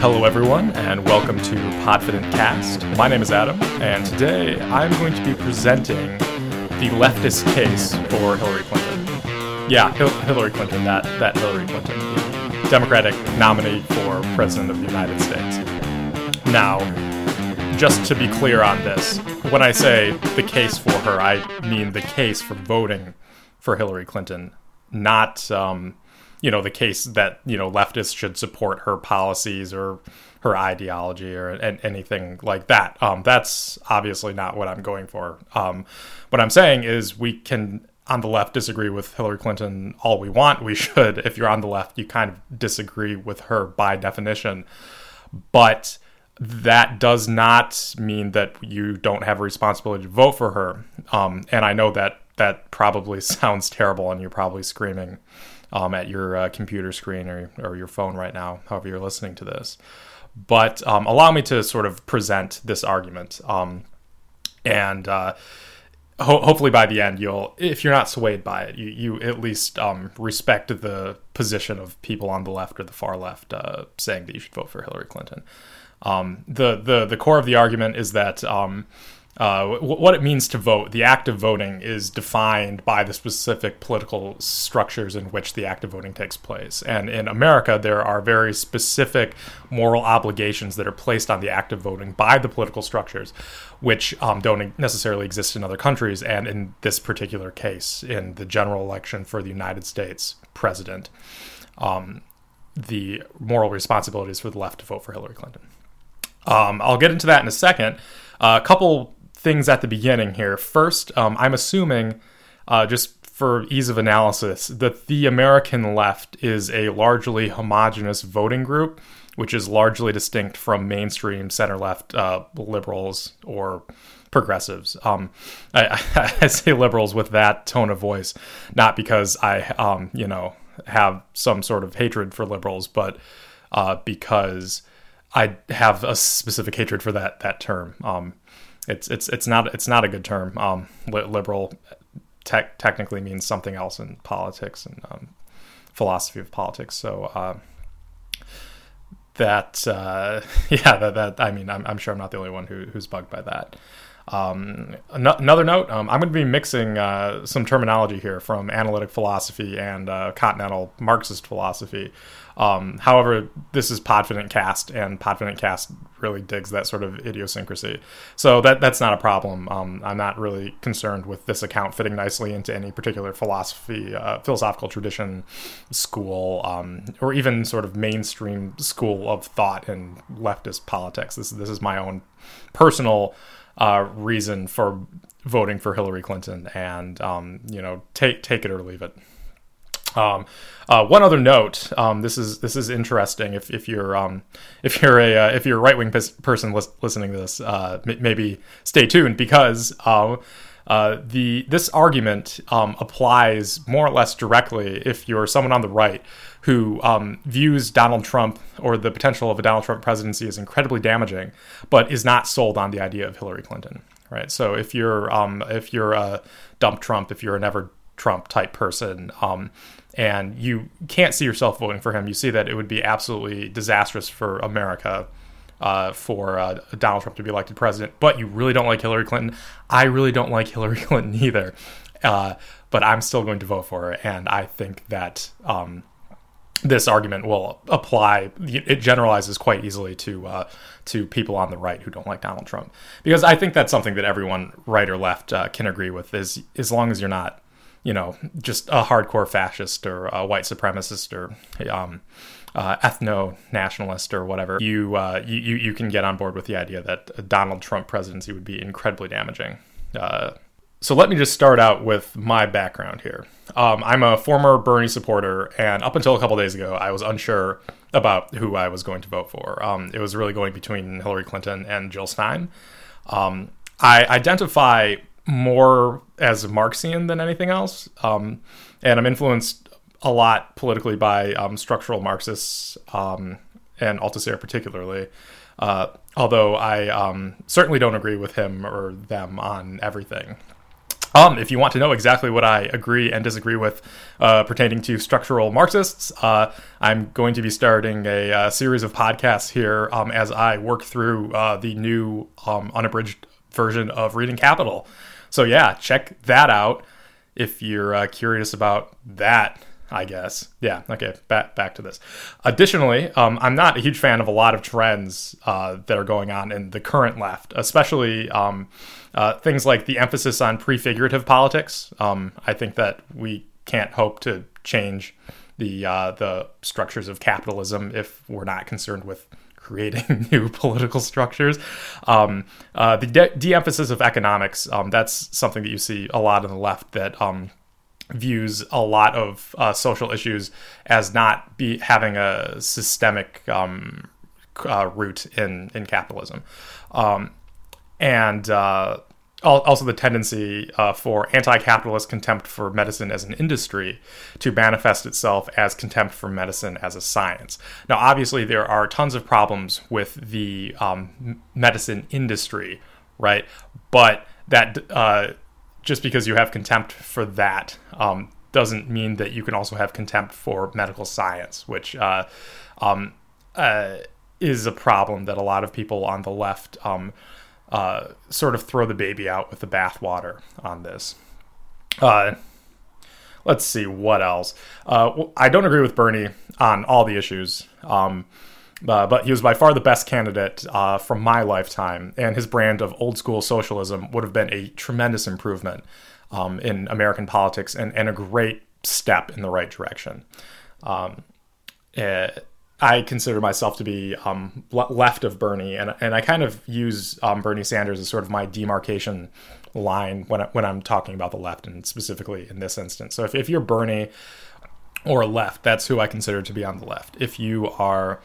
Hello, everyone, and welcome to Podfident Cast. My name is Adam, and today I'm going to be presenting the leftist case for Hillary Clinton. Yeah, Hil- Hillary Clinton, that, that Hillary Clinton, the Democratic nominee for President of the United States. Now, just to be clear on this, when I say the case for her, I mean the case for voting for Hillary Clinton, not um, you know the case that you know leftists should support her policies or her ideology or anything like that. Um, that's obviously not what I'm going for. Um, what I'm saying is we can on the left disagree with Hillary Clinton all we want. We should. If you're on the left, you kind of disagree with her by definition, but that does not mean that you don't have a responsibility to vote for her. Um, and I know that that probably sounds terrible, and you're probably screaming um, at your uh, computer screen or, or your phone right now, however you're listening to this. But um, allow me to sort of present this argument. Um, and uh, ho- hopefully by the end, you'll, if you're not swayed by it, you, you at least um, respect the position of people on the left or the far left uh, saying that you should vote for Hillary Clinton. Um, the, the, the core of the argument is that um, uh, what it means to vote. The act of voting is defined by the specific political structures in which the act of voting takes place. And in America, there are very specific moral obligations that are placed on the act of voting by the political structures, which um, don't necessarily exist in other countries. And in this particular case, in the general election for the United States president, um, the moral responsibilities for the left to vote for Hillary Clinton. Um, I'll get into that in a second. Uh, a couple things at the beginning here. First, um, I'm assuming, uh, just for ease of analysis, that the American left is a largely homogenous voting group, which is largely distinct from mainstream center left uh, liberals or progressives. Um, I, I, say liberals with that tone of voice, not because I, um, you know, have some sort of hatred for liberals, but uh, because I have a specific hatred for that that term. Um, it's it's it's not it's not a good term. Um, liberal te- technically means something else in politics and um, philosophy of politics. So uh, that uh, yeah, that, that I mean, I'm, I'm sure I'm not the only one who, who's bugged by that. Um, another note, um, I'm going to be mixing uh, some terminology here from analytic philosophy and uh, continental Marxist philosophy. Um, however, this is Podfident Cast, and Podfident Cast really digs that sort of idiosyncrasy. So that that's not a problem. Um, I'm not really concerned with this account fitting nicely into any particular philosophy, uh, philosophical tradition, school, um, or even sort of mainstream school of thought in leftist politics. This this is my own personal uh, reason for voting for Hillary Clinton, and um, you know, take take it or leave it. Um, uh, one other note: um, this is this is interesting. If, if you're um, if you're a uh, if you're a right wing person lis- listening to this, uh, m- maybe stay tuned because uh, uh, the this argument um, applies more or less directly if you're someone on the right who um, views Donald Trump or the potential of a Donald Trump presidency as incredibly damaging, but is not sold on the idea of Hillary Clinton. Right. So if you're um, if you're a dump Trump, if you're a never Trump type person, um, and you can't see yourself voting for him. You see that it would be absolutely disastrous for America uh, for uh, Donald Trump to be elected president, but you really don't like Hillary Clinton. I really don't like Hillary Clinton either, uh, but I'm still going to vote for her, and I think that um, this argument will apply. It generalizes quite easily to uh, to people on the right who don't like Donald Trump, because I think that's something that everyone, right or left, uh, can agree with. Is as long as you're not you know, just a hardcore fascist or a white supremacist or um, uh, ethno nationalist or whatever, you, uh, you you can get on board with the idea that a Donald Trump presidency would be incredibly damaging. So let me just start out with my background here. Um, I'm a former Bernie supporter, and up until a couple days ago, I was unsure about who I was going to vote for. Um, it was really going between Hillary Clinton and Jill Stein. Um, I identify more as Marxian than anything else. Um, and I'm influenced a lot politically by um, structural Marxists um, and Althusser particularly. Uh, although I certainly don't agree with him or them on everything. Um, if you want to know exactly what I agree and disagree with uh, pertaining to structural Marxists, uh, I'm going to be starting a, uh, series of podcasts here um, as I work through uh, the new um, unabridged version of Reading Capital. So, yeah, check that out if you're uh, curious about that. I guess. Yeah. Okay. Back back to this. Additionally, um, I'm not a huge fan of a lot of trends uh, that are going on in the current left, especially um, uh, things like the emphasis on prefigurative politics. Um, I think that we can't hope to change the uh, the structures of capitalism if we're not concerned with creating new political structures. Um, uh, the de- emphasis of economics, um, that's something that you see a lot on the left that um, views a lot of uh, social issues as not be having a systemic um, uh, root in, in capitalism. Um, and uh, also the tendency uh, for anti-capitalist contempt for medicine as an industry to manifest itself as contempt for medicine as a science. Now, obviously, there are tons of problems with the um, medicine industry, right? But that uh, just because you have contempt for that um, doesn't mean that you can also have contempt for medical science, which uh, um, uh, is a problem that a lot of people on the left um, uh, sort of throw the baby out with the bathwater on this. Uh, let's see what else. Uh, I don't agree with Bernie on all the issues, um, uh, but he was by far the best candidate uh, from my lifetime, and his brand of old school socialism would have been a tremendous improvement um, in American politics and, and, a great step in the right direction. Um, uh, I consider myself to be um, left of Bernie, and and I kind of use um, Bernie Sanders as sort of my demarcation line when I, when I'm talking about the left, and specifically in this instance. So if if you're Bernie or left, that's who I consider to be on the left. If you are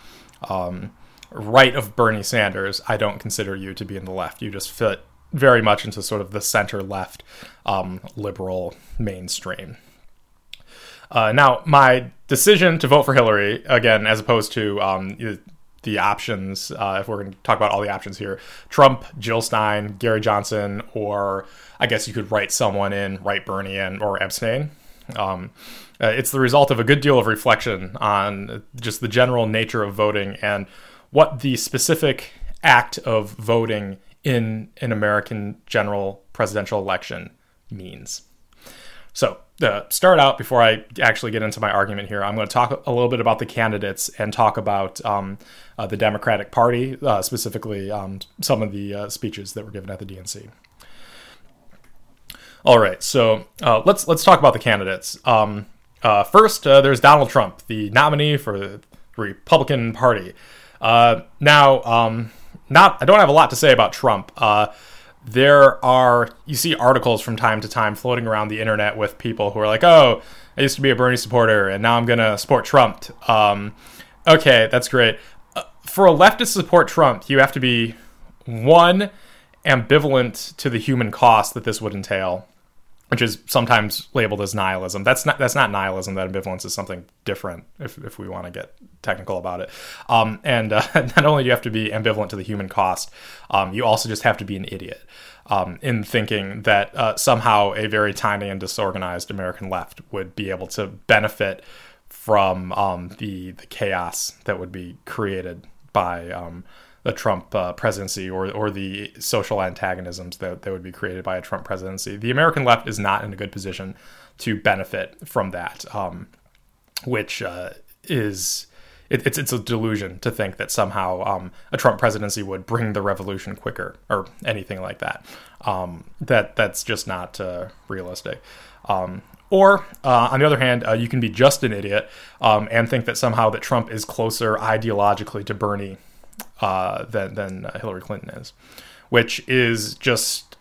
um, right of Bernie Sanders, I don't consider you to be in the left. You just fit very much into sort of the center left um, liberal mainstream. Uh, now, my decision to vote for Hillary, again, as opposed to um, the options, uh, if we're going to talk about all the options here Trump, Jill Stein, Gary Johnson, or I guess you could write someone in, write Bernie in, or abstain. Um, uh, it's the result of a good deal of reflection on just the general nature of voting and what the specific act of voting in an American general presidential election means. So, uh, start out before I actually get into my argument here, I'm going to talk a little bit about the candidates and talk about um, uh, the Democratic Party, uh, specifically um, some of the uh, speeches that were given at the DNC. All right, so uh, let's let's talk about the candidates. Um, uh, first, there's Donald Trump, the nominee for the Republican Party. now, um, not I don't have a lot to say about Trump there are you see articles from time to time floating around the internet with people who are like, "Oh, I used to be a Bernie supporter, and now I'm gonna support Trump." Um, okay, that's great. Uh, for a leftist to support Trump, you have to be one ambivalent to the human cost that this would entail which is sometimes labeled as nihilism. That's not that's not nihilism. That ambivalence is something different. If if we want to get technical about it, um, and uh, not only do you have to be ambivalent to the human cost, um, you also just have to be an idiot um, in thinking that uh, somehow a very tiny and disorganized American left would be able to benefit from um, the the chaos that would be created by um, the Trump uh, presidency or or the social antagonisms that, that would be created by a Trump presidency. The American left is not in a good position to benefit from that, um, which uh, is it, it's it's a delusion to think that somehow um, a Trump presidency would bring the revolution quicker or anything like that. Um, that that's just not uh, realistic. Um, or uh, on the other hand, uh, you can be just an idiot um, and think that somehow that Trump is closer ideologically to Bernie uh, than than Hillary Clinton is, which is just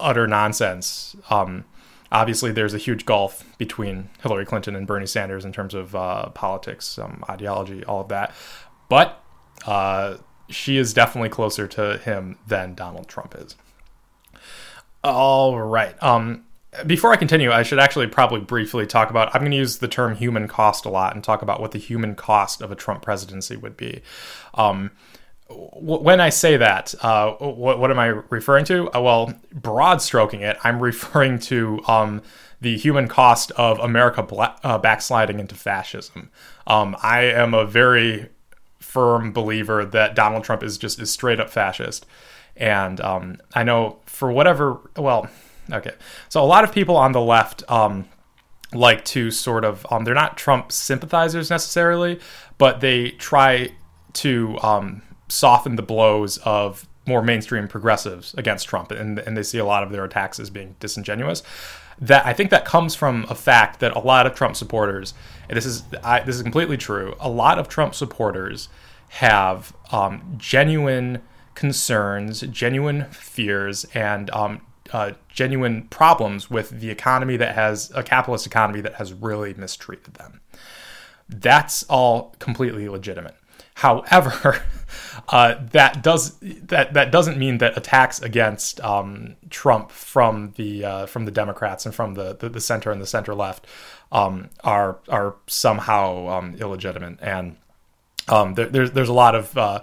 utter nonsense. Um, obviously, there's a huge gulf between Hillary Clinton and Bernie Sanders in terms of uh, politics, um, ideology, all of that, but uh, she is definitely closer to him than Donald Trump is. All right. Um, before I continue, I should actually probably briefly talk about. I'm going to use the term human cost a lot and talk about what the human cost of a Trump presidency would be. Um, when I say that, uh, what, what, am I referring to? Uh, well, broad stroking it, I'm referring to um, the human cost of America uh, backsliding into fascism. Um, I am a very firm believer that Donald Trump is just is straight up fascist, and um, I know for whatever. Well, okay, so a lot of people on the left. Um, like to sort of um, they're not Trump sympathizers necessarily, but they try to um, soften the blows of more mainstream progressives against Trump, and, and they see a lot of their attacks as being disingenuous. That I think that comes from a fact that a lot of Trump supporters, and this is I, this is completely true, a lot of Trump supporters have um, genuine concerns, genuine fears, and um, uh, genuine problems with the economy that has a capitalist economy that has really mistreated them. That's all completely legitimate. However, uh, that does that that doesn't mean that attacks against um, Trump from the uh, from the Democrats and from the, the, the center and the center left um, are are somehow um, illegitimate. And um, there, there's there's a lot of uh,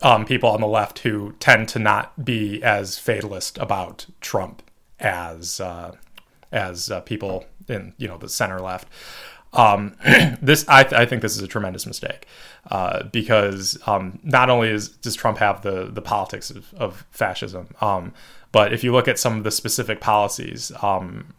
um, people on the left who tend to not be as fatalist about Trump as uh, as uh, people in you know the center left. Um, this I, th- I, think this is a tremendous mistake uh, because um, not only is, does Trump have the the politics of, of fascism, um, but if you look at some of the specific policies, um,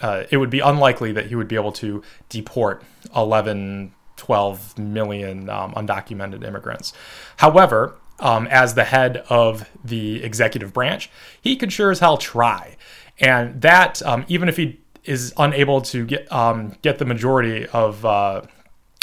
uh, it would be unlikely that he would be able to deport 11, 12 million um, undocumented immigrants. However, um, as the head of the executive branch, he could sure as hell try. And that, even if he is unable to get um, get the majority of uh,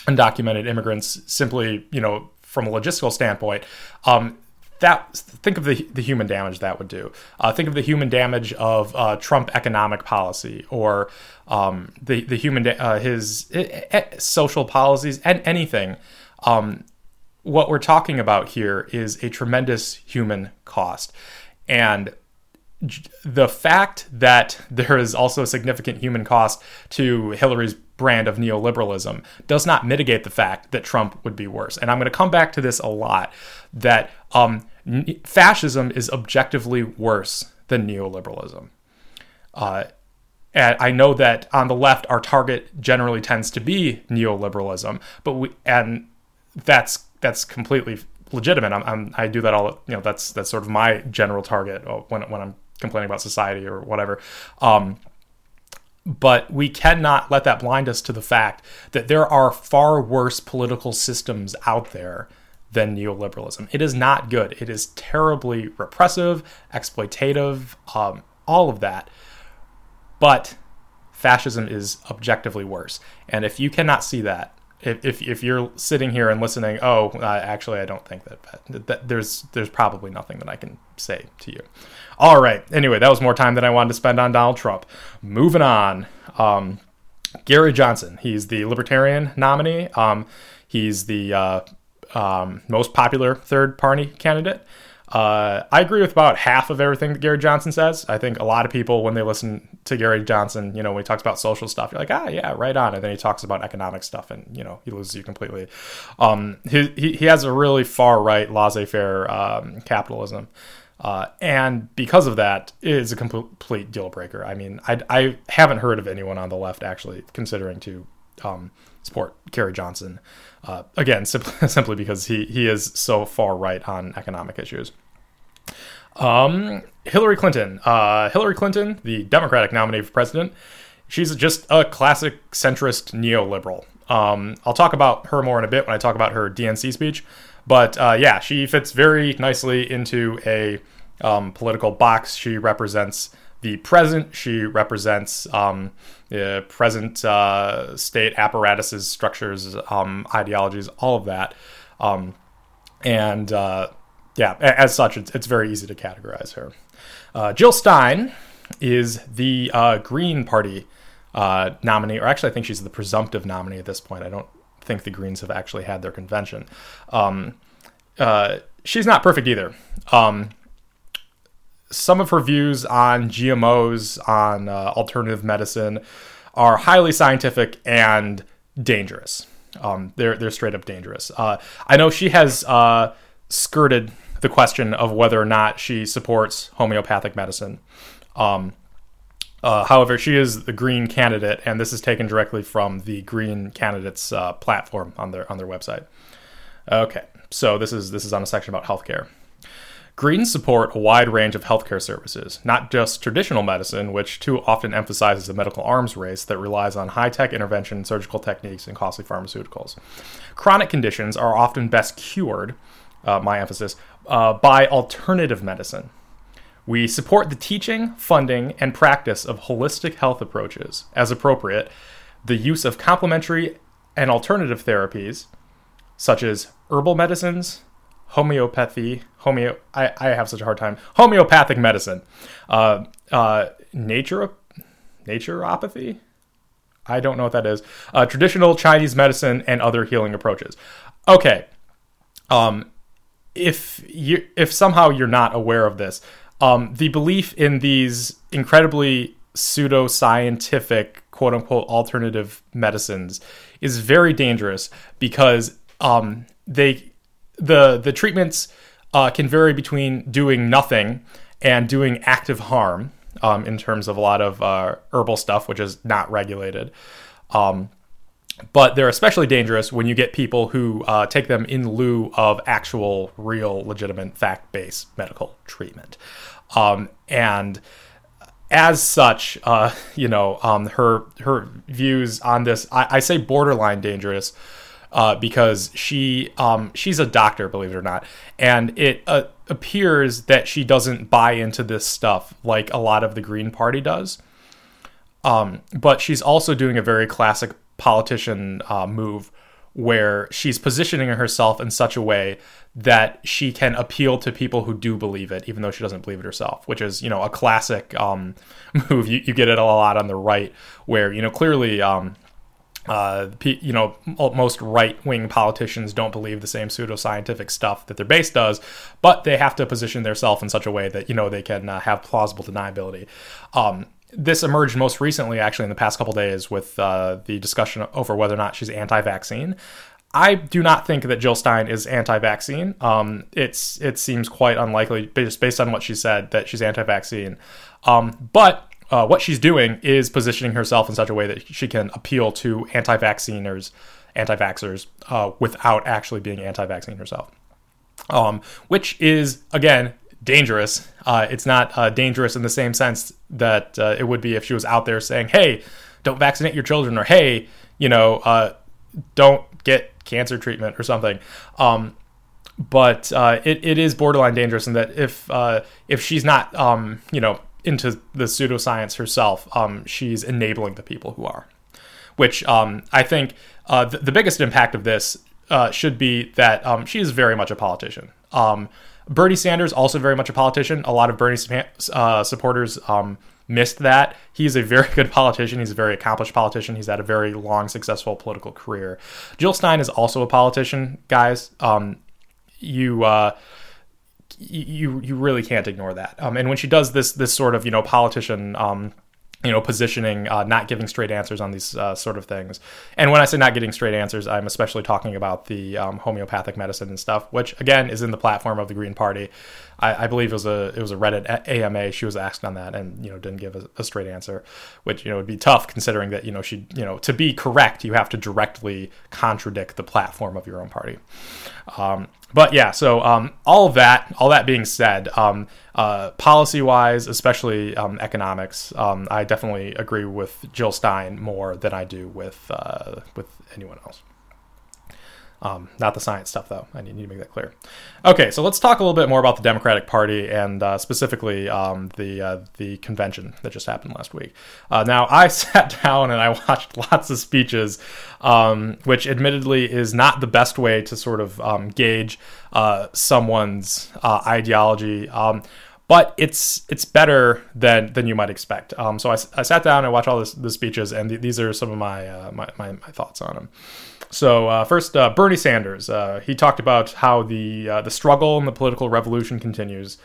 undocumented immigrants simply, you know, from a logistical standpoint. Um, that think of the the human damage that would do. Uh, think of the human damage of uh, Trump economic policy or um, the the human da- uh, his social policies and anything. Um, what we're talking about here is a tremendous human cost, and the fact that there is also a significant human cost to Hillary's brand of neoliberalism does not mitigate the fact that Trump would be worse. And I'm going to come back to this a lot that um, fascism is objectively worse than neoliberalism. Uh, and I know that on the left, our target generally tends to be neoliberalism, but we and that's that's completely legitimate. I'm, I'm, i do that all. You know, that's that's sort of my general target uh, when when I'm complaining about society or whatever. Um, but we cannot let that blind us to the fact that there are far worse political systems out there than neoliberalism. It is not good. It is terribly repressive, exploitative, um, all of that. But fascism is objectively worse. And if you cannot see that, if, if, you're sitting here and listening, oh, uh, actually, I don't think that, that, that there's there's probably nothing that I can say to you. All right. Anyway, that was more time than I wanted to spend on Donald Trump. Moving on. Um, Gary Johnson. He's the Libertarian nominee. Um, he's the uh, um, most popular third party candidate. Uh, I agree with about half of everything that Gary Johnson says. I think a lot of people, when they listen to Gary Johnson, you know, when he talks about social stuff, you're like, ah, yeah, right on. And then he talks about economic stuff, and you know, he loses you completely. Um, he, he, he has a really far right laissez-faire um, capitalism. Uh, and because of that, is a complete deal breaker. I mean, I, I haven't heard of anyone on the left actually considering to um, support Gary Johnson. Uh, again, simply, simply because he, he is so far right on economic issues. Um, Hillary Clinton. Uh, Hillary Clinton, the Democratic nominee for president, she's just a classic centrist neoliberal. Um, I'll talk about her more in a bit when I talk about her DNC speech. But uh, yeah, she fits very nicely into a um, political box. She represents the present. She represents um, the present uh, state apparatuses, structures, um, ideologies, all of that. Um, and uh, yeah, as such, it's, it's, very easy to categorize her. Uh, Jill Stein is the uh, Green Party nominee, or actually, I think she's the presumptive nominee at this point. I don't think the Greens have actually had their convention. Um, uh, she's not perfect either. Um, some of her views on GMOs, on uh, alternative medicine, are highly scientific and dangerous. Um, they're they're straight up dangerous. Uh, I know she has uh, skirted the question of whether or not she supports homeopathic medicine. Um, uh, however, she is the Green candidate, and this is taken directly from the Green candidates uh, platform on their on their website. Okay, so this is this is on a section about healthcare. Greens support a wide range of healthcare services, not just traditional medicine, which too often emphasizes a medical arms race that relies on high tech intervention, surgical techniques, and costly pharmaceuticals. Chronic conditions are often best cured, uh, my emphasis, uh, by alternative medicine. We support the teaching, funding, and practice of holistic health approaches, as appropriate, the use of complementary and alternative therapies, such as herbal medicines, homeopathy, homeo. I, I have such a hard time. Homeopathic medicine, uh, uh, nature, naturopathy. I don't know what that is. Uh, traditional Chinese medicine and other healing approaches. Okay, um, if you if somehow you're not aware of this, um, the belief in these incredibly pseudoscientific quote unquote alternative medicines is very dangerous because um, they the the treatments uh, can vary between doing nothing and doing active harm um, in terms of a lot of uh, herbal stuff, which is not regulated. Um, but they're especially dangerous when you get people who uh, take them in lieu of actual, real, legitimate, fact based medical treatment. Um, and as such, uh, you know, um, her her views on this, I, I say borderline dangerous uh, because she um, she's a doctor, believe it or not, and it uh, appears that she doesn't buy into this stuff like a lot of the Green Party does. Um, but she's also doing a very classic politician uh, move where she's positioning herself in such a way that she can appeal to people who do believe it, even though she doesn't believe it herself, which is, you know, a classic um, move. You, you, get it a lot on the right, where, you know, clearly um, uh, you know, most right wing politicians don't believe the same pseudoscientific stuff that their base does, but they have to position themselves in such a way that, you know, they can uh, have plausible deniability. Um, this emerged most recently, actually, in the past couple days with uh, the discussion over whether or not she's anti vaccine. I do not think that Jill Stein is anti-vaccine. Um, it's it seems quite unlikely, just based on what she said, that she's anti-vaccine. Um, but uh, what she's doing is positioning herself in such a way that she can appeal to anti-vacciners, anti-vaxxers, uh, without actually being anti-vaccine herself. Um, which is again dangerous. Uh, it's not uh, dangerous in the same sense that uh, it would be if she was out there saying, "Hey, don't vaccinate your children," or "Hey, you know, uh, don't get cancer treatment" or something. Um, but it, it is borderline dangerous in that if if she's not um, you know into the pseudoscience herself, um, she's enabling the people who are. Which um, I think uh, the, biggest impact of this uh, should be that um, she is very much a politician. Bernie Sanders also very much a politician. A lot of Bernie uh, supporters um, missed that. He's a very good politician. He's a very accomplished politician. He's had a very long, successful political career. Jill Stein is also a politician, guys. Um, you uh, you you really can't ignore that. Um, and when she does this this sort of you know politician um, you know positioning, uh, not giving straight answers on these uh, sort of things. And when I say not getting straight answers, I'm especially talking about the um, homeopathic medicine and stuff, which again is in the platform of the Green Party. I, I, believe it was a it was a Reddit AMA. She was asked on that and you know didn't give a, a, straight answer, which you know would be tough considering that you know she you know to be correct you have to directly contradict the platform of your own party. Um, but yeah, so um, all of that, all that being said, um, uh, policy wise, especially um, economics, um, I definitely agree with Jill Stein more than I do with uh, with anyone else. Um, not the science stuff, though. I need, to make that clear. Okay, so let's talk a little bit more about the Democratic Party and uh, specifically um, the uh, the convention that just happened last week. Uh, now, I sat down and I watched lots of speeches, um, which admittedly is not the best way to sort of um, gauge uh, someone's uh, ideology um, but it's it's better than than you might expect. Um, so I, I sat down and I watched all this, the speeches, and th- these are some of my, uh, my, my, my thoughts on them. So uh, first, uh, Bernie Sanders. Uh, he talked about how the uh, the struggle and the political revolution continues.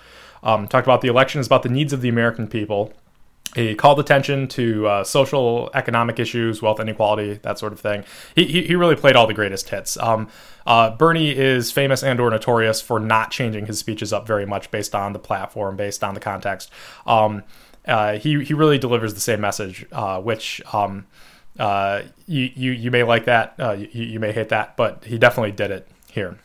Um, talked about the election is about the needs of the American people, He called attention to uh, social, economic issues, wealth inequality, that sort of thing. He, he, he really played all the greatest hits. Um, uh, Bernie is famous and or notorious for not changing his speeches up very much based on the platform, based on the context. Um, uh, he, he really delivers the same message, uh, which um, uh, you, you, you may like that, uh, you, you may hate that, but he definitely did it here.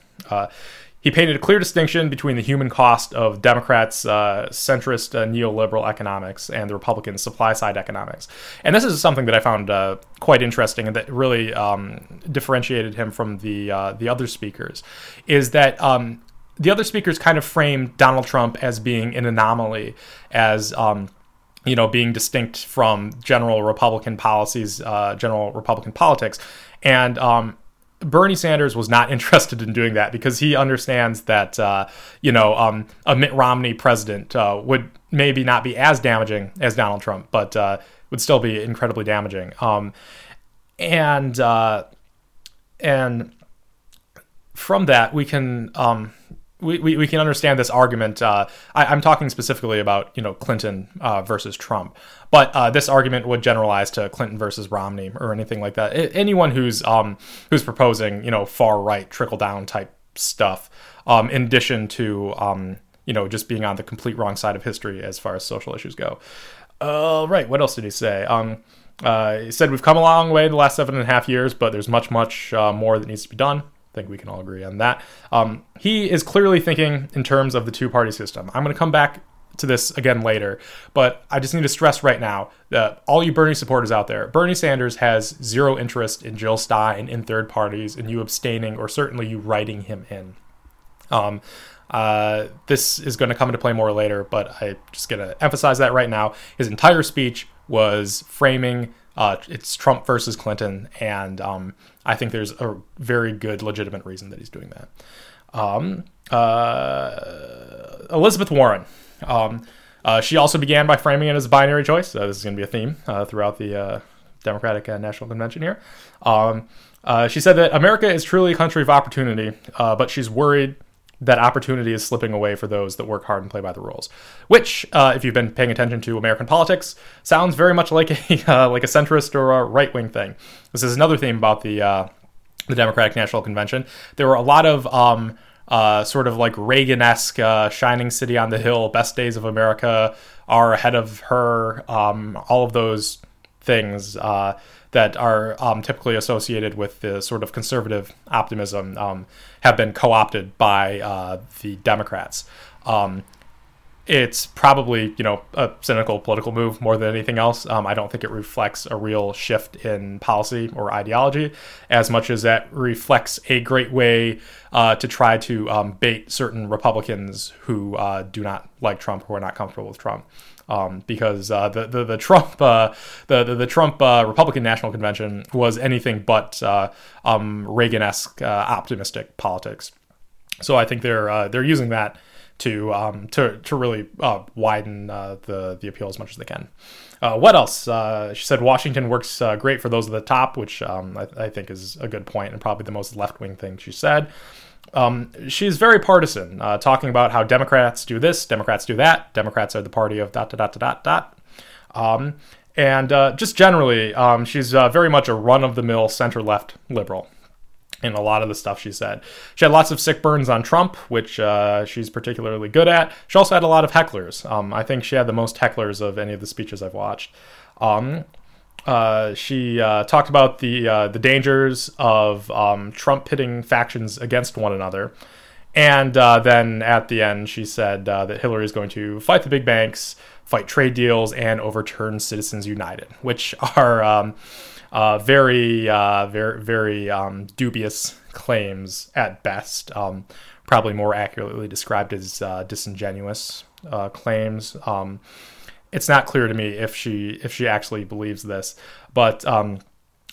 He painted a clear distinction between the human cost of Democrats' uh, centrist uh, neoliberal economics and the Republicans' supply side economics. And this is something that I found uh, quite interesting and that really um, differentiated him from the uh, the other speakers. Is that um, the other speakers kind of framed Donald Trump as being an anomaly, as um, you know, being distinct from general Republican policies, uh, general Republican politics, and um, Bernie Sanders was not interested in doing that because he understands that uh, you know um, a Mitt Romney president uh, would maybe not be as damaging as Donald Trump, but uh, would still be incredibly damaging. Um, and uh, and from that we can um, we, we, we, can understand this argument. Uh, I, am talking specifically about you know Clinton uh, versus Trump, but uh, this argument would generalize to Clinton versus Romney or anything like that. I, anyone who's um, who's proposing you know far right trickle down type stuff, um, in addition to um, you know just being on the complete wrong side of history as far as social issues go. Uh, right. What else did he say? Um, uh, he said we've come a long way in the last seven and a half years, but there's much much uh, more that needs to be done. I think we can all agree on that. Um, he is clearly thinking in terms of the two party system. I'm going to come back to this again later, but I just need to stress right now that all you Bernie supporters out there, Bernie Sanders has zero interest in Jill Stein, in third parties, in you abstaining, or certainly you writing him in. Um, uh, this is going to come into play more later, but I just going to emphasize that right now. His entire speech was framing uh, it's Trump versus Clinton, and um, I think there's a very good, legitimate reason that he's doing that. Um, uh, Elizabeth Warren. Um, uh, she also began by framing it as a binary choice. this is going to be a theme uh, throughout the uh, Democratic uh, National Convention here. Um, she said that America is truly a country of opportunity, but she's worried that opportunity is slipping away for those that work hard and play by the rules. Which, uh, if you've been paying attention to American politics, sounds very much like a uh, like a centrist or a right wing thing. This is another theme about the uh, the Democratic National Convention. There were a lot of um, uh, sort of like Reagan esque uh, shining city on the hill, best days of America are ahead of her. Um, all of those things uh, that are um, typically associated with the sort of conservative optimism um, have been co-opted by uh, the Democrats. It's probably you know a cynical political move more than anything else. Um, I don't think it reflects a real shift in policy or ideology, as much as that reflects a great way uh, to try to um, bait certain Republicans who uh, do not like Trump, who are not comfortable with Trump um, because uh, the, the, the Trump uh, the the, the Trump uh, Republican National Convention was anything but uh, um, Reagan-esque optimistic politics. So I think they're they're using that to um, to to really widen the the appeal as much as they can. what else? she said Washington works great for those at the top, which um, I, I, think is a good point and probably the most left wing thing she said. Um, she's very partisan, uh, talking about how Democrats do this, Democrats do that, Democrats are the party of dot dot dot dot dot. Um, and uh, just generally, um, she's uh, very much a run of the mill center left liberal in a lot of the stuff she said. She had lots of sick burns on Trump, which uh, she's particularly good at. She also had a lot of hecklers. Um, I think she had the most hecklers of any of the speeches I've watched. Um, uh, she uh, talked about the uh, the dangers of um, Trump pitting factions against one another, and uh, then at the end she said uh, that Hillary is going to fight the big banks, fight trade deals, and overturn Citizens United, which are um, very very very um, dubious claims at best. Um, probably more accurately described as disingenuous claims. Um, it's not clear to me if she if she actually believes this. But um,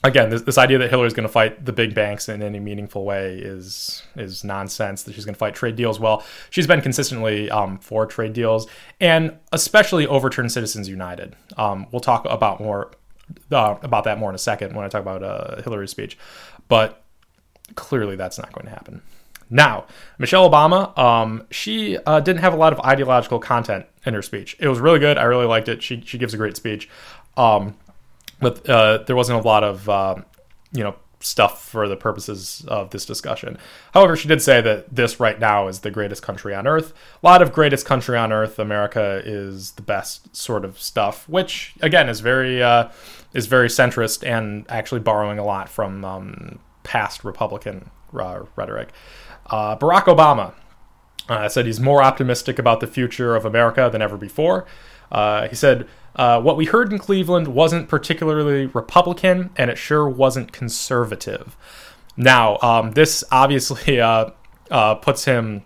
again, this, this, idea that Hillary's going to fight the big banks in any meaningful way is is nonsense. That she's going to fight trade deals. Well, she's been consistently um, for trade deals and especially overturn Citizens United. Um, we'll talk about more uh, about that more in a second when I talk about uh, Hillary's speech. But clearly, that's not going to happen. Now, Michelle Obama, um, she uh, didn't have a lot of ideological content in her speech. It was really good. I really liked it. She she gives a great speech, um, but uh, there wasn't a lot of uh, you know stuff for the purposes of this discussion. However, she did say that this right now is the greatest country on earth. A lot of greatest country on earth. America is the best sort of stuff, which again is very uh, is very centrist and actually borrowing a lot from um, past Republican uh, rhetoric. Uh, Barack Obama uh, said he's more optimistic about the future of America than ever before. Uh, he said uh, what we heard in Cleveland wasn't particularly Republican, and it sure wasn't conservative. Now, um, this obviously uh, puts him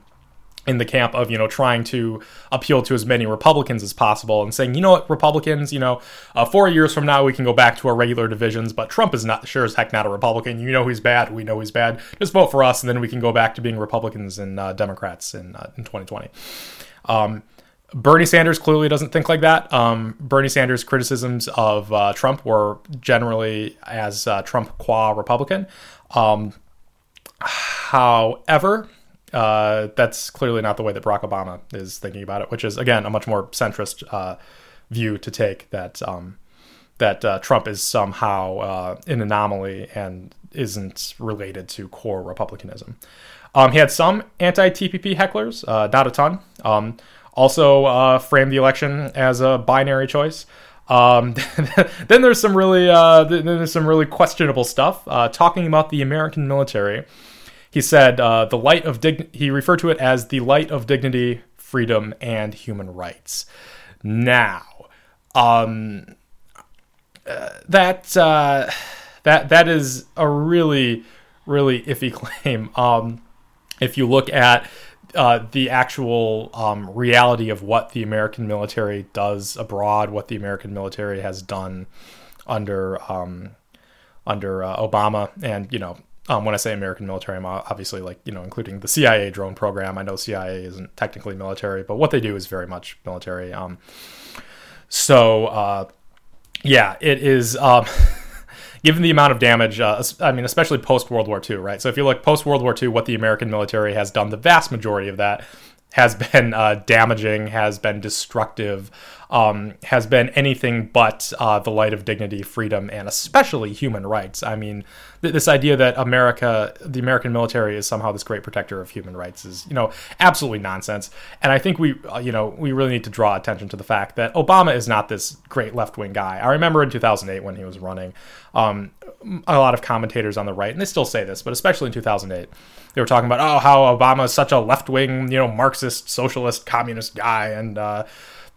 in the camp of you know trying to appeal to as many Republicans as possible and saying you know what Republicans you know uh, four years from now we can go back to our regular divisions but Trump is not sure as heck not a Republican you know he's bad we know he's bad just vote for us and then we can go back to being Republicans and uh, Democrats in uh, in 2020. Um, Bernie Sanders clearly doesn't think like that. Um, Bernie Sanders' criticisms of uh, Trump were generally as uh, Trump qua Republican. Um, however, uh, that's clearly not the way that Barack Obama is thinking about it, which is again a much more centrist uh, view to take that um, that uh, Trump is somehow uh, an anomaly and isn't related to core republicanism. Um, he had some anti-TPP hecklers, not a ton. Um, also uh, framed the election as a binary choice. Um, then there's some really uh, there's some really questionable stuff. Uh, talking about the American military, he said uh, the light of dig- he referred to it as the light of dignity, freedom, and human rights. Now, um, uh, that uh, that that is a really really iffy claim. Um, if you look at uh, the actual um, reality of what the American military does abroad, what the American military has done under um, under uh, Obama, and you know, um, when I say American military, I'm obviously like you know, including the CIA drone program. I know CIA isn't technically military, but what they do is very much military. Um, so uh, yeah, it is. Um, given the amount of damage, uh, I mean, especially post World War II, right? So if you look post World War II, what the American military has done, the vast majority of that has been uh, damaging, has been destructive, um, has been anything but uh, the light of dignity, freedom, and especially human rights. I mean, th- this idea that America, the American military, is somehow this great protector of human rights is, you know, absolutely nonsense. And I think we, uh, you know, we really need to draw attention to the fact that Obama is not this great left wing guy. I remember in 2008 when he was running, um, a lot of commentators on the right, and they still say this, but especially in 2008 they were talking about oh how Obama is such a left wing you know Marxist socialist communist guy and uh,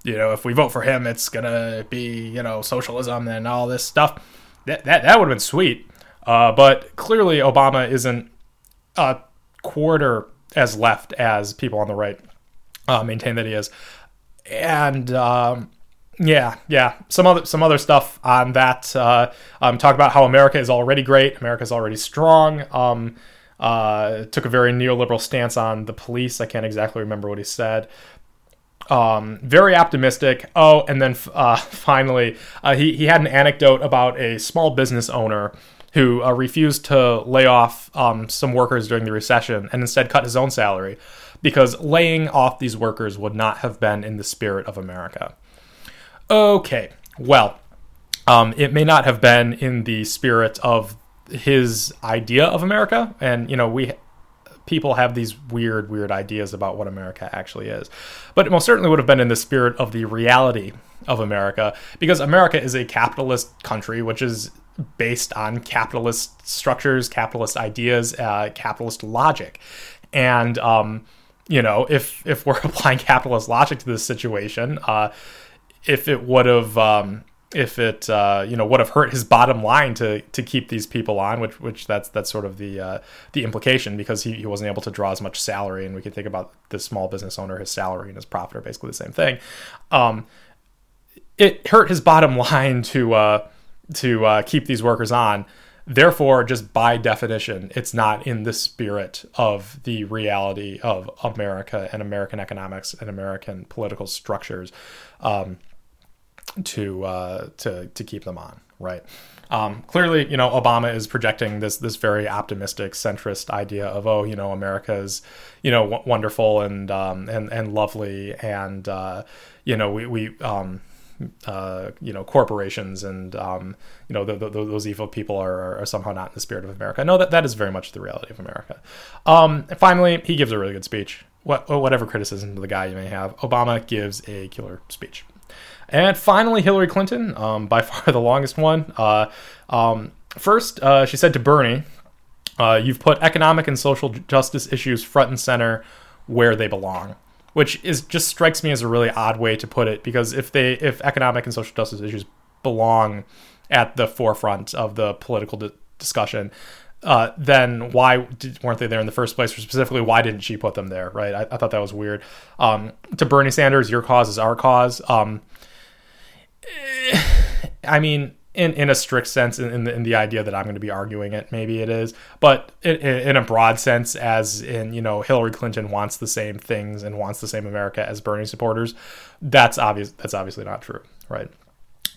you know, if we vote for him, it's gonna be you know socialism and all this stuff. That that that would have been sweet. Uh, but clearly, Obama isn't a quarter as left as people on the right uh, maintain that he is. And um, yeah, yeah, some other some other stuff on that. Uh, um, talk about how America is already great. America is already strong. Um, uh, took a very neoliberal stance on the police. I can't exactly remember what he said um, very optimistic. Oh, and then uh, finally, uh, he, he had an anecdote about a small business owner who uh, refused to lay off um, some workers during the recession and instead cut his own salary because laying off these workers would not have been in the spirit of America. Okay, well, um, it may not have been in the spirit of his idea of America, and you know we people have these weird, weird ideas about what America actually is. But it most certainly would have been in the spirit of the reality of America, because America is a capitalist country, which is based on capitalist structures, capitalist ideas, uh, capitalist logic. And, um, you know, if if we're applying capitalist logic to this situation, uh, if it would have um, if it uh, you know would have hurt his bottom line to to keep these people on, which which that's that's sort of the uh, the implication because he, he wasn't able to draw as much salary, and we can think about the small business owner, his salary and his profit are basically the same thing. Um, it hurt his bottom line to uh, to uh, keep these workers on. Therefore, just by definition, it's not in the spirit of the reality of America and American economics and American political structures. Um, to uh, to to keep them on, right? Um, clearly, you know, Obama is projecting this this very optimistic centrist idea of oh, you know, America is you know w- wonderful and um, and and lovely, and uh, you know we we um, uh, you know corporations and um, you know the, the, those evil people are, are, somehow not in the spirit of America. No, that that is very much the reality of America. Um, finally, he gives a really good speech. What whatever criticism to the guy you may have, Obama gives a killer speech. And finally, Hillary Clinton, um, by far the longest one. Uh, um, first, uh, she said to Bernie, uh, "You've put economic and social justice issues front and center where they belong." Which is just strikes me as a really odd way to put it because if they if economic and social justice issues belong at the forefront of the political di- discussion, uh, then why did, weren't they there in the first place? Or specifically, why didn't she put them there? Right? I, I thought that was weird. Um, to Bernie Sanders, your cause is our cause. Um, I mean, in, in a strict sense, in, in the, in, the, idea that I'm going to be arguing it, maybe it is, but in, in, a broad sense, as in, you know, Hillary Clinton wants the same things and wants the same America as Bernie supporters, that's obvious. That's obviously not true, right?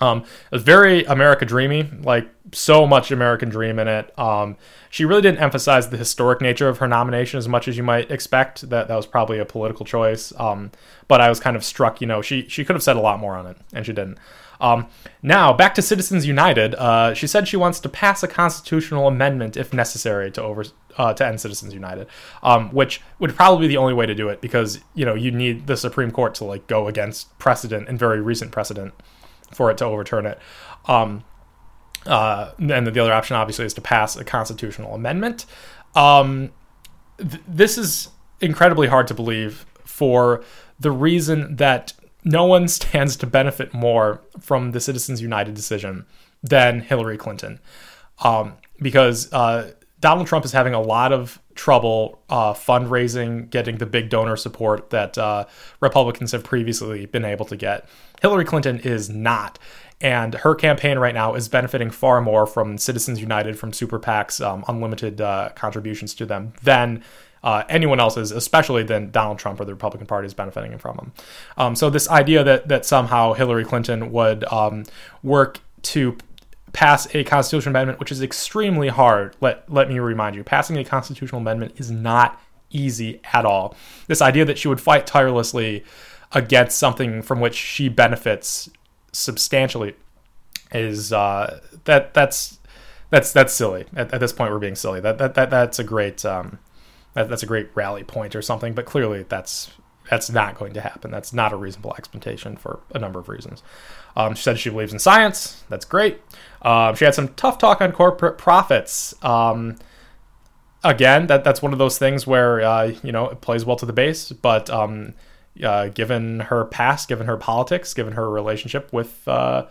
Um, it was very America dreamy, like so much American dream in it. Um, she really didn't emphasize the historic nature of her nomination as much as you might expect. That that was probably a political choice. Um, but I was kind of struck. You know, she she could have said a lot more on it, and she didn't. Um, now back to Citizens United. Uh, she said she wants to pass a constitutional amendment if necessary to over uh, to end Citizens United, um, which would probably be the only way to do it because you know you need the Supreme Court to like go against precedent and very recent precedent for it to overturn it. Um, uh, and the other option, obviously, is to pass a constitutional amendment. Um, th- this is incredibly hard to believe for the reason that no one stands to benefit more from the Citizens United decision than Hillary Clinton. Um, because uh, Donald Trump is having a lot of trouble uh, fundraising, getting the big donor support that uh, Republicans have previously been able to get. Hillary Clinton is not. And her campaign right now is benefiting far more from Citizens United, from super PACs, um, unlimited uh, contributions to them, than uh, anyone else is, especially than Donald Trump or the Republican Party is benefiting from them. Um, so this idea that that somehow Hillary Clinton would um, work to pass a constitutional amendment, which is extremely hard. Let let me remind you, passing a constitutional amendment is not easy at all. This idea that she would fight tirelessly against something from which she benefits substantially is uh, that that's that's that's silly. At, at, this point, we're being silly. That that, that that's a great um, that, that's a great rally point or something. But clearly, that's that's not going to happen. That's not a reasonable expectation for a number of reasons. Um, she said she believes in science. That's great. Um, she had some tough talk on corporate profits. Um, again, that that's one of those things where uh, you know it plays well to the base, but um, uh, given her past, given her politics, given her relationship with uh,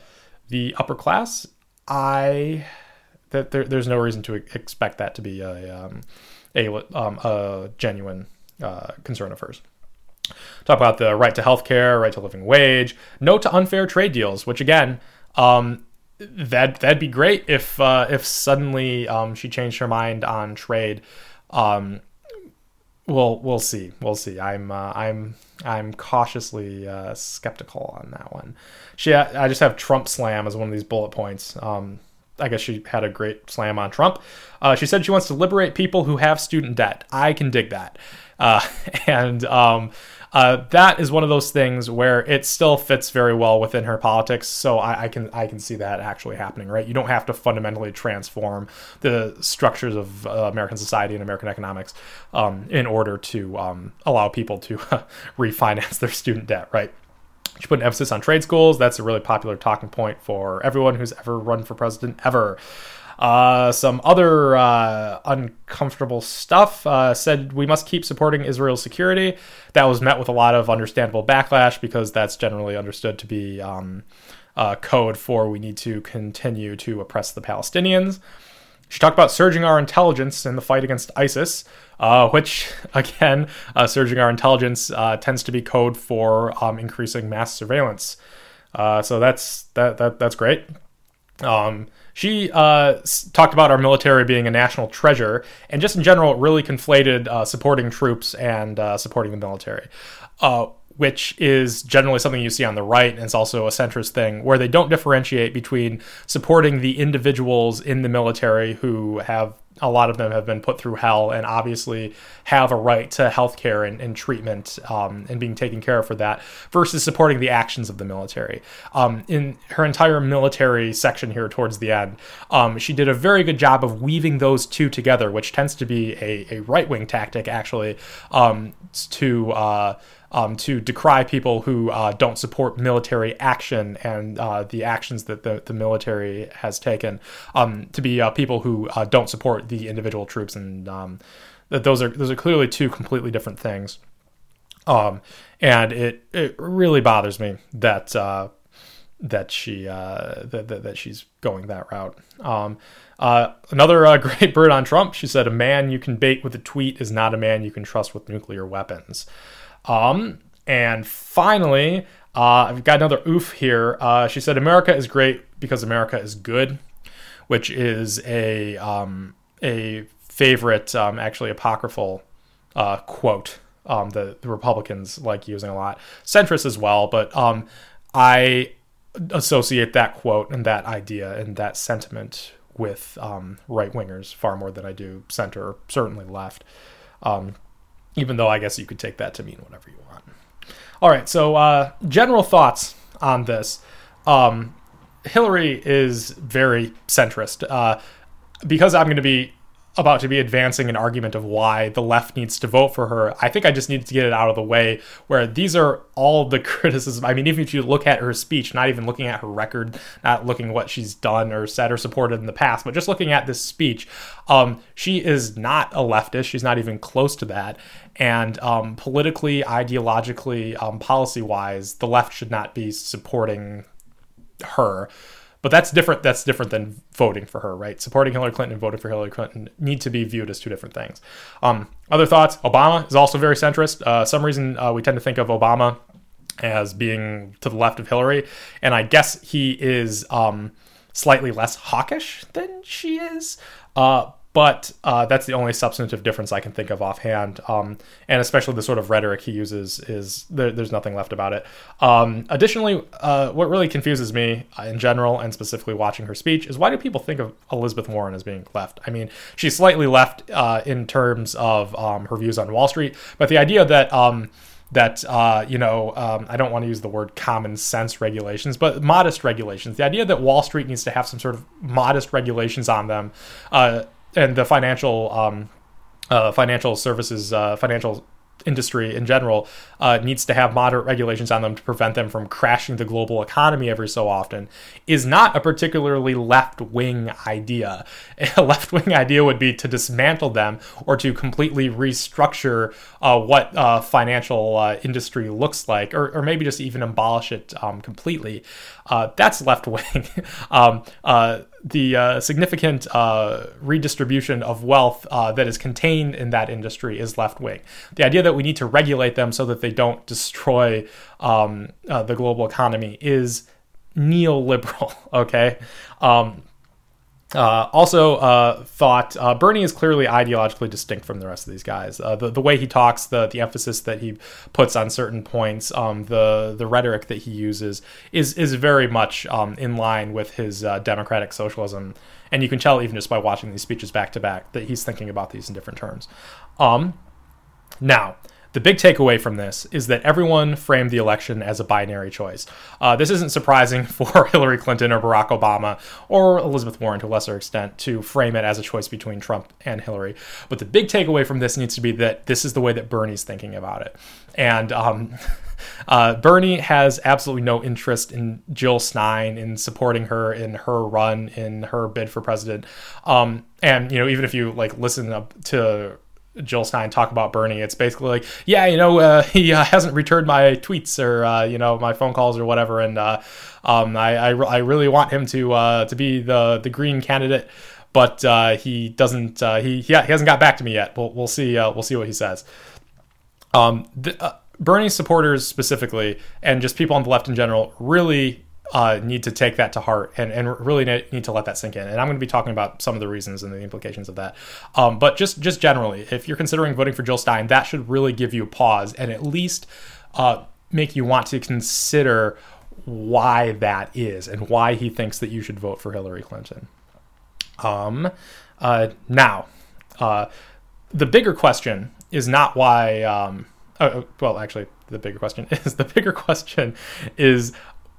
the upper class, I that there, there's no reason to expect that to be a um, a, um, a genuine uh, concern of hers. Talk about the right to health care, right to living wage, no to unfair trade deals, which again, um, that that'd be great if uh, if suddenly um, she changed her mind on trade. Um, we'll we'll see. We'll see. I'm uh, I'm I'm cautiously uh, skeptical on that one. She I just have Trump slam as one of these bullet points. Um, I guess she had a great slam on Trump. Uh, she said she wants to liberate people who have student debt. I can dig that. Uh, and um, uh, that is one of those things where it still fits very well within her politics. So I, I, can I can see that actually happening, right? You don't have to fundamentally transform the structures of uh, American society and American economics um, in order to um, allow people to refinance their student debt, right? She put an emphasis on trade schools. That's a really popular talking point for everyone who's ever run for president ever. Uh, some other uh, uncomfortable stuff uh, said we must keep supporting Israel's security. That was met with a lot of understandable backlash because that's generally understood to be um, code for we need to continue to oppress the Palestinians. She talked about surging our intelligence in the fight against ISIS, uh, which, again, uh, surging our intelligence uh, tends to be code for um, increasing mass surveillance. Uh, so that's that, that that's great. Um, she uh, talked about our military being a national treasure, and just in general, really conflated uh, supporting troops and uh, supporting the military, uh, which is generally something you see on the right, and it's also a centrist thing where they don't differentiate between supporting the individuals in the military who have a lot of them have been put through hell and obviously have a right to health care and, and, treatment um, and being taken care of for that versus supporting the actions of the military. Um, in her entire military section here towards the end, um, she did a very good job of weaving those two together, which tends to be a, a right wing tactic actually um, to. Uh, um, to decry people who uh, don't support military action and uh, the actions that the, the military has taken, um, to be uh, people who uh, don't support the individual troops, and um, that those are those are clearly two completely different things. Um, and it it really bothers me that uh, that she uh, that, that, that she's going that route. Um, uh, another uh, great bird on Trump. She said, "A man you can bait with a tweet is not a man you can trust with nuclear weapons." Um, and finally, uh, I've got another oof here. Uh, she said, "America is great because America is good," which is a um, a favorite, um, actually apocryphal uh, quote um, that the Republicans like using a lot, centrists as well. But um, I associate that quote and that idea and that sentiment with um, right wingers far more than I do center, certainly left. Um, even though I guess you could take that to mean whatever you want. All right, so uh, general thoughts on this. Um, Hillary is very centrist. Uh, because I'm going to be about to be advancing an argument of why the left needs to vote for her. I think I just need to get it out of the way where these are all the criticism. I mean, even if you look at her speech, not even looking at her record, not looking what she's done or said or supported in the past, but just looking at this speech, um, she is not a leftist. She's not even close to that. And um, politically, ideologically, um, policy wise, the left should not be supporting her. But that's different that's different than voting for her right? Supporting hillary clinton and voting for hillary clinton need to be viewed as two different things. Um, other thoughts? Obama is also very centrist. Uh, some reason uh, we tend to think of obama as being to the left of hillary and i guess he is um, slightly less hawkish than she is. Uh, but uh, that's the only substantive difference I can think of offhand. Um, and especially the sort of rhetoric he uses is there, there's nothing left about it. Um, additionally, uh, what really confuses me in general and specifically watching her speech is why do people think of Elizabeth Warren as being left? I mean, she's slightly left uh, in terms of um, her views on Wall Street, but the idea that um, that uh, you know um, I don't want to use the word common sense regulations, but modest regulations. The idea that Wall Street needs to have some sort of modest regulations on them uh, and the financial um, uh, financial services uh, financial industry in general uh, needs to have moderate regulations on them to prevent them from crashing the global economy every so often is not a particularly left wing idea. A left wing idea would be to dismantle them or to completely restructure uh, what uh, financial uh, industry looks like, or, or, maybe just even abolish it um, completely. Uh, that's left wing. um, uh, the uh, significant uh, redistribution of wealth uh, that is contained in that industry is left wing. The idea that we need to regulate them so that they don't destroy um, uh, the global economy is neoliberal. Okay. Um, uh, also, uh, thought uh, Bernie is clearly ideologically distinct from the rest of these guys. Uh, the the way he talks, the the emphasis that he puts on certain points, um, the the rhetoric that he uses is is very much um, in line with his uh, democratic socialism, and you can tell even just by watching these speeches back to back that he's thinking about these in different terms. Um, now, the big takeaway from this is that everyone framed the election as a binary choice. Uh, this isn't surprising for Hillary Clinton or Barack Obama or Elizabeth Warren to a lesser extent to frame it as a choice between Trump and Hillary. But the big takeaway from this needs to be that this is the way that Bernie's thinking about it. And um, uh, Bernie has absolutely no interest in Jill Stein, in supporting her in her run, in her bid for president. Um, and you know, even if you like listen up to Jill Stein talk about Bernie, it's basically like, yeah, you know, uh, he uh, hasn't returned my tweets or uh, you know my phone calls or whatever, and uh, um, I, I, I really want him to uh, to be the the Green candidate, but uh, he doesn't. he he hasn't got back to me yet. We'll we'll see we'll see what he says. Um, the, Bernie supporters specifically, and just people on the left in general, really uh, need to take that to heart and, and really need to let that sink in. And I'm going to be talking about some of the reasons and the implications of that. Um, but just just generally, if you're considering voting for Jill Stein, that should really give you a pause and at least uh, make you want to consider why that is and why he thinks that you should vote for Hillary Clinton. Um, uh, now, uh, the bigger question is not why. Um, uh, well, actually, the bigger question is the bigger question is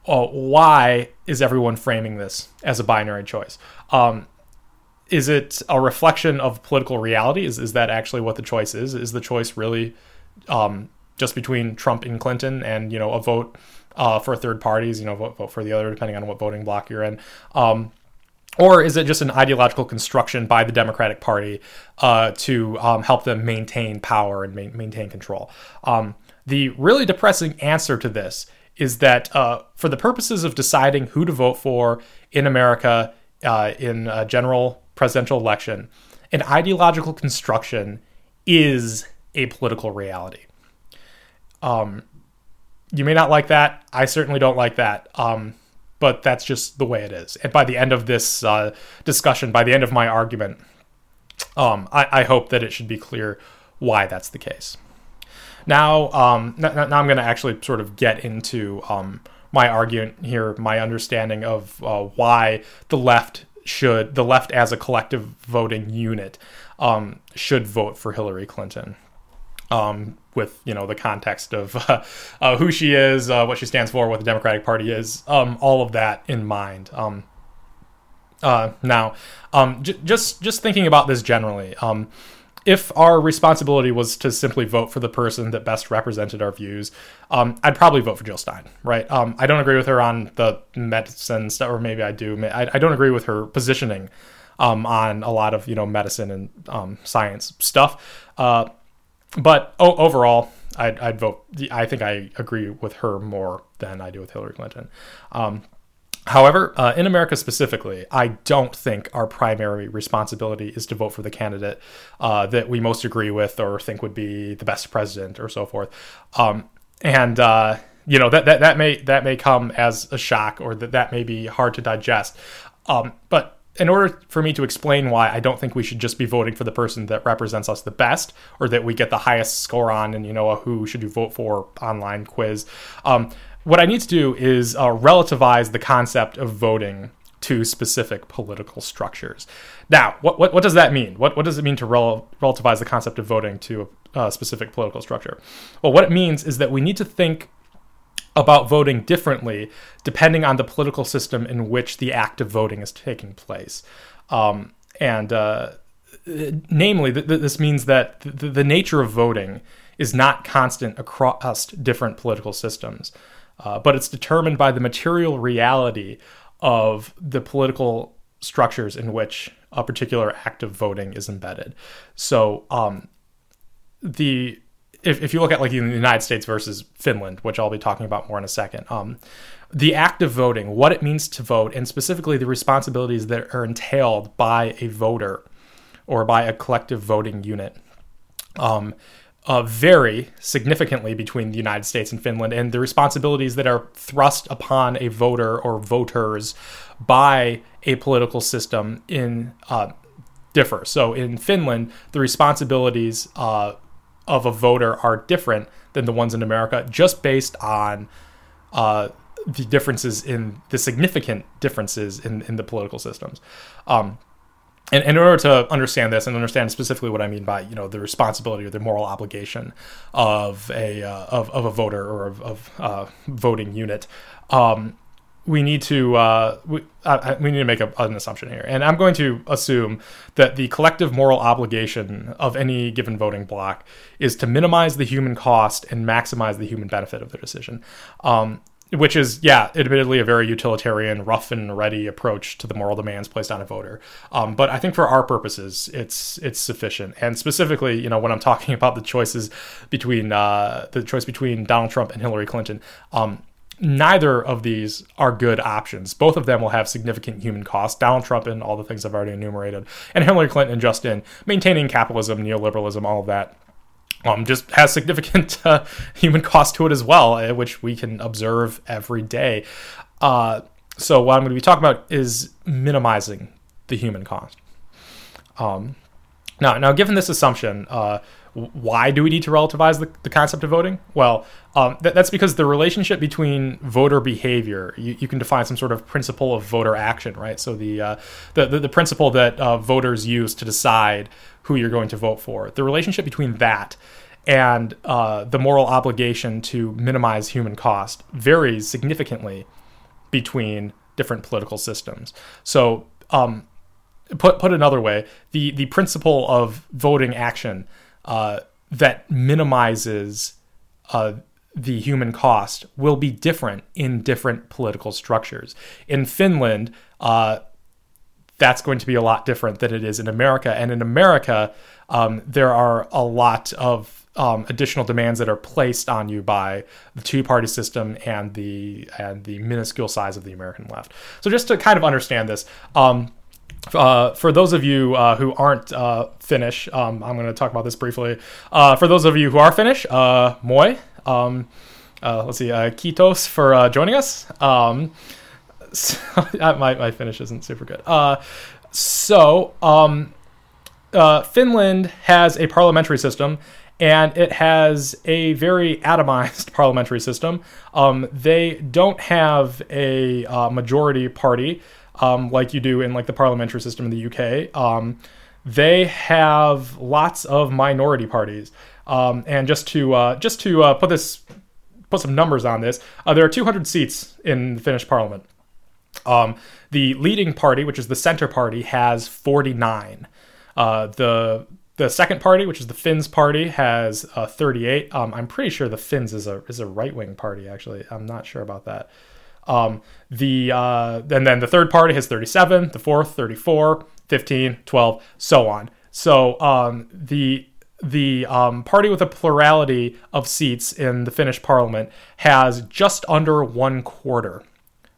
uh, why is everyone framing this as a binary choice? Um, is it a reflection of political reality? Is, is that actually what the choice is? Is the choice really um, just between Trump and Clinton and, you know, a vote uh, for third parties, you know, vote, vote, for the other, depending on what voting block you're in? Um, or is it just an ideological construction by the Democratic Party uh, to um, help them maintain power and ma- maintain control? Um, the really depressing answer to this is that uh, for the purposes of deciding who to vote for in America uh, in a general presidential election, an ideological construction is a political reality. Um, you may not like that. I certainly don't like that. Um, but that's just the way it is. And by the end of this uh, discussion, by the end of my argument, um, I, I hope that it should be clear why that's the case. Now, um, now, now I'm going to actually sort of get into um, my argument here, my understanding of uh, why the left should, the left as a collective voting unit, um, should vote for Hillary Clinton. Um, with you know the context of uh, uh, who she is, uh, what she stands for, what the Democratic Party is, um, all of that in mind. Um, uh, now, j- just just thinking about this generally, if our responsibility was to simply vote for the person that best represented our views, um, I'd probably vote for Jill Stein, right? Um, I don't agree with her on the medicine stuff, or maybe I do. I, I don't agree with her positioning um, on a lot of you know medicine and um, science stuff. Uh, but oh, overall, I'd, I'd, vote. I think I agree with her more than I do with Hillary Clinton. However, uh, in America specifically, I don't think our primary responsibility is to vote for the candidate uh, that we most agree with or think would be the best president or so forth. Um, and uh, you know that, that that may that may come as a shock or that that may be hard to digest. Um, but in order for me to explain why I don't think we should just be voting for the person that represents us the best or that we get the highest score on and you know who should you vote for online quiz um, what I need to do is uh, relativize the concept of voting to specific political structures. Now, what, what, what does that mean? What, what does it mean to rel- relativize the concept of voting to a, a specific political structure? Well, what it means is that we need to think about voting differently depending on the political system in which the act of voting is taking place. Um, and uh, namely, th- th- this means that th- the nature of voting is not constant across different political systems uh, but it's determined by the material reality of the political structures in which a particular act of voting is embedded. So, um, the if, if you look at like the United States versus Finland, which I'll be talking about more in a second, um, the act of voting, what it means to vote, and specifically the responsibilities that are entailed by a voter or by a collective voting unit, um, uh, vary significantly between the United States and Finland, and the responsibilities that are thrust upon a voter or voters by a political system in uh, differ. So in Finland, the responsibilities uh, of a voter are different than the ones in America, just based on uh, the differences in the significant differences in, in the political systems. Um, and, and, in order to understand this and understand specifically what I mean by you know the responsibility or the moral obligation of a uh, of, of a voter or of, of uh, voting unit, um, we need to uh, we, we need to make a, an assumption here, and I'm going to assume that the collective moral obligation of any given voting block is to minimize the human cost and maximize the human benefit of the decision. Um, which is yeah admittedly a very utilitarian rough and ready approach to the moral demands placed on a voter. Um, but i think for our purposes it's it's sufficient. And specifically you know when i'm talking about the choices between uh, the choice between donald trump and hillary clinton um, neither of these are good options both of them will have significant human costs donald trump and all the things i've already enumerated and hillary clinton and Justin maintaining capitalism neoliberalism all of that um, just has significant uh, human cost to it as well, uh, which we can observe every day. Uh, so what I'm going to be talking about is minimizing the human cost. Um, now, now, given this assumption, uh, why do we need to relativize the, the concept of voting? Well, um, th- that's because the relationship between voter behavior, you, you, can define some sort of principle of voter action, right? So the uh, the, the, the, principle that uh, voters use to decide who you're going to vote for, the relationship between that and uh, the moral obligation to minimize human cost varies significantly between different political systems. So, um, put put another way, the the principle of voting action uh, that minimizes uh, the human cost will be different in different political structures. In Finland, uh, that's going to be a lot different than it is in America. And in America, um, there are a lot of um, additional demands that are placed on you by the two-party system and the and the minuscule size of the American left. So just to kind of understand this. Um, uh, for those of you uh, who aren't uh, Finnish, um, I'm going to talk about this briefly. Uh, for those of you who are Finnish, uh, moi. Um, uh, let's see, kitos for joining us. Um, so, my, my Finnish isn't super good. so, um, Finland has a parliamentary system, and it has a very atomized parliamentary system. Um, they don't have a majority party um, like you do in like the parliamentary system in the UK. Um, they have lots of minority parties. Um, and just to uh, just to uh, put this put some numbers on this, uh, there are 200 seats in the Finnish parliament. Um, the leading party, which is the Centre Party, has 49. Uh, the the second party, which is the Finns party, has uh, 38. Um, I'm pretty sure the Finns is a is a right wing party. Actually, I'm not sure about that. Um, the uh, and then the third party has 37, the fourth 34, 15, 12, so on. So um, the the um, party with a plurality of seats in the Finnish parliament has just under one quarter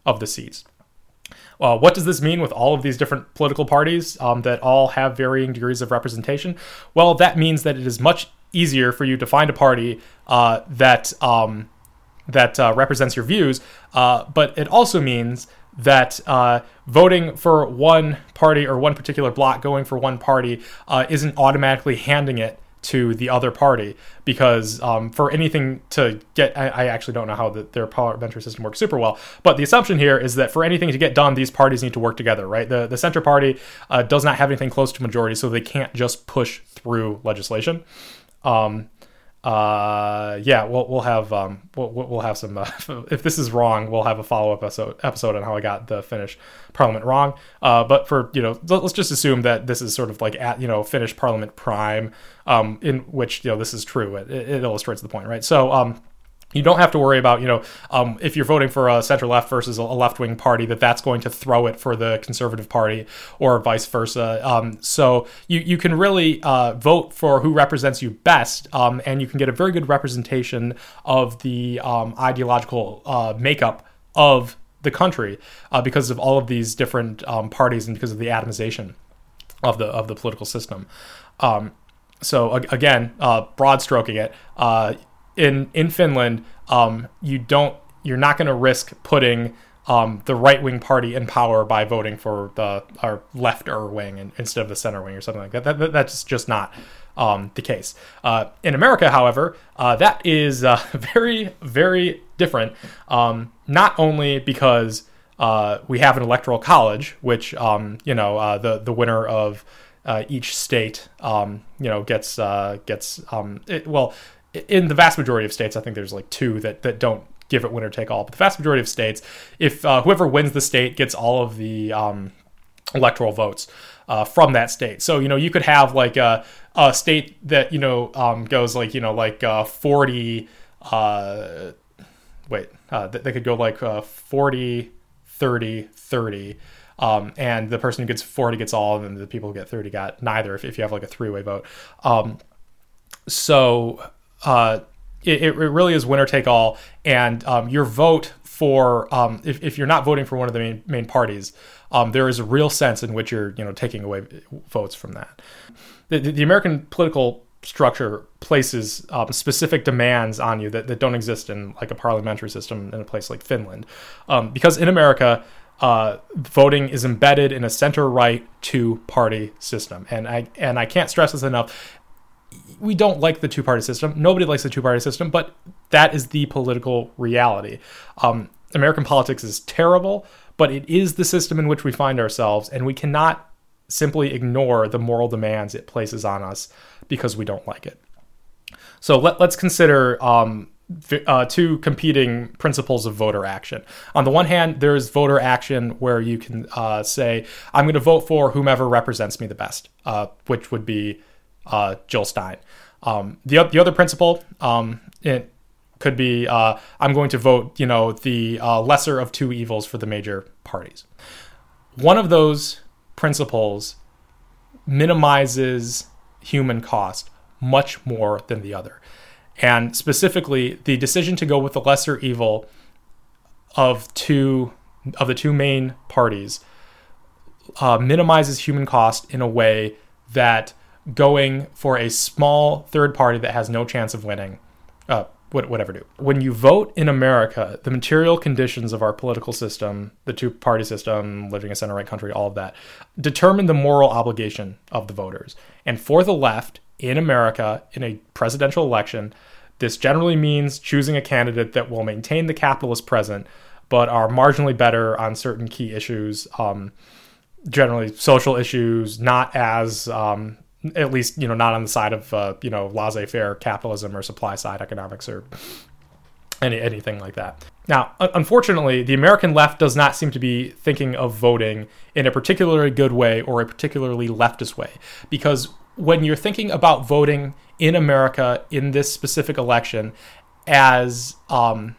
of the seats. Uh, what does this mean with all of these different political parties um, that all have varying degrees of representation? Well, that means that it is much easier for you to find a party uh, that um, that uh, represents your views, uh, but it also means that uh, voting for one party or one particular block, going for one party, uh, isn't automatically handing it to the other party because um, for anything to get I, I actually don't know how the, their parliamentary system works super well but the assumption here is that for anything to get done these parties need to work together right? The, the center party uh, does not have anything close to majority so they can't just push through legislation. Um, uh yeah we'll we'll have um we'll, we'll have some uh, if this is wrong we'll have a follow-up episode episode on how i got the finnish parliament wrong. Uh but for you know let's just assume that this is sort of like at you know finnish parliament prime um in which you know this is true. It, it illustrates the point right? So um you don't have to worry about you know um, if you're voting for a center left versus a left wing party that that's going to throw it for the conservative party or vice versa. Um, so you, you can really uh, vote for who represents you best um, and you can get a very good representation of the um, ideological uh, makeup of the country uh, because of all of these different um, parties and because of the atomization of the of the political system. Um, so again, uh, broad stroking it, uh, in in Finland, um, you don't you're not going to risk putting um, the right wing party in power by voting for the our lefter wing instead of the center wing or something like that. that, that that's just not um, the case. Uh, in America, however, uh, that is uh, very very different. Um, not only because uh, we have an electoral college, which um, you know uh, the the winner of uh, each state um, you know gets gets it, well in the vast majority of states, I think there's like two that that don't give it winner take all. But the vast majority of states, if uh, whoever wins the state gets all of the um, electoral votes uh, from that state, so you know you could have like a, a state that you know um, goes like you know like uh, forty. Uh, wait, uh, they could go like uh, 40, 30, 30. Um, and the person who gets 40 gets all, and then the people who get 30 got neither if, if you have like a three way vote. Um, so uh, it, it really is winner take all, and um, your vote for um, if, if you're not voting for one of the main, main parties, um, there is a real sense in which you're you know taking away votes from that. The, the American political structure places um, specific demands on you that, that don't exist in like a parliamentary system in a place like Finland. Um, because in America, uh, voting is embedded in a center right two party system. And I, and I can't stress this enough. We don't like the two party system. Nobody likes the two party system, but that is the political reality. Um, American politics is terrible, but it is the system in which we find ourselves, and we cannot simply ignore the moral demands it places on us because we don't like it. So let, us consider um, uh, two competing principles of voter action. On the one hand, there's voter action where you can uh, say, I'm going to vote for whomever represents me the best, uh, which would be uh, Jill Stein. Um, the, the other principle, um, it could be, uh, I'm going to vote, you know, the uh, lesser of two evils for the major parties. One of those principles minimizes human cost much more than the other. And specifically, the decision to go with the lesser evil of two of the two main parties uh, minimizes human cost in a way that going for a small third party that has no chance of winning uh, whatever do. When you vote in America, the material conditions of our political system, the two party system, living in a center right country, all of that, determine the moral obligation of the voters. And for the left in America, in a presidential election, this generally means choosing a candidate that will maintain the capitalist present, but are marginally better on certain key issues, um, generally social issues, not as um, at least you know not on the side of uh, you know laissez-faire capitalism or supply side economics or any anything like that. Now, unfortunately, the American left does not seem to be thinking of voting in a particularly good way or a particularly leftist way, because when you're thinking about voting in America in this specific election as um,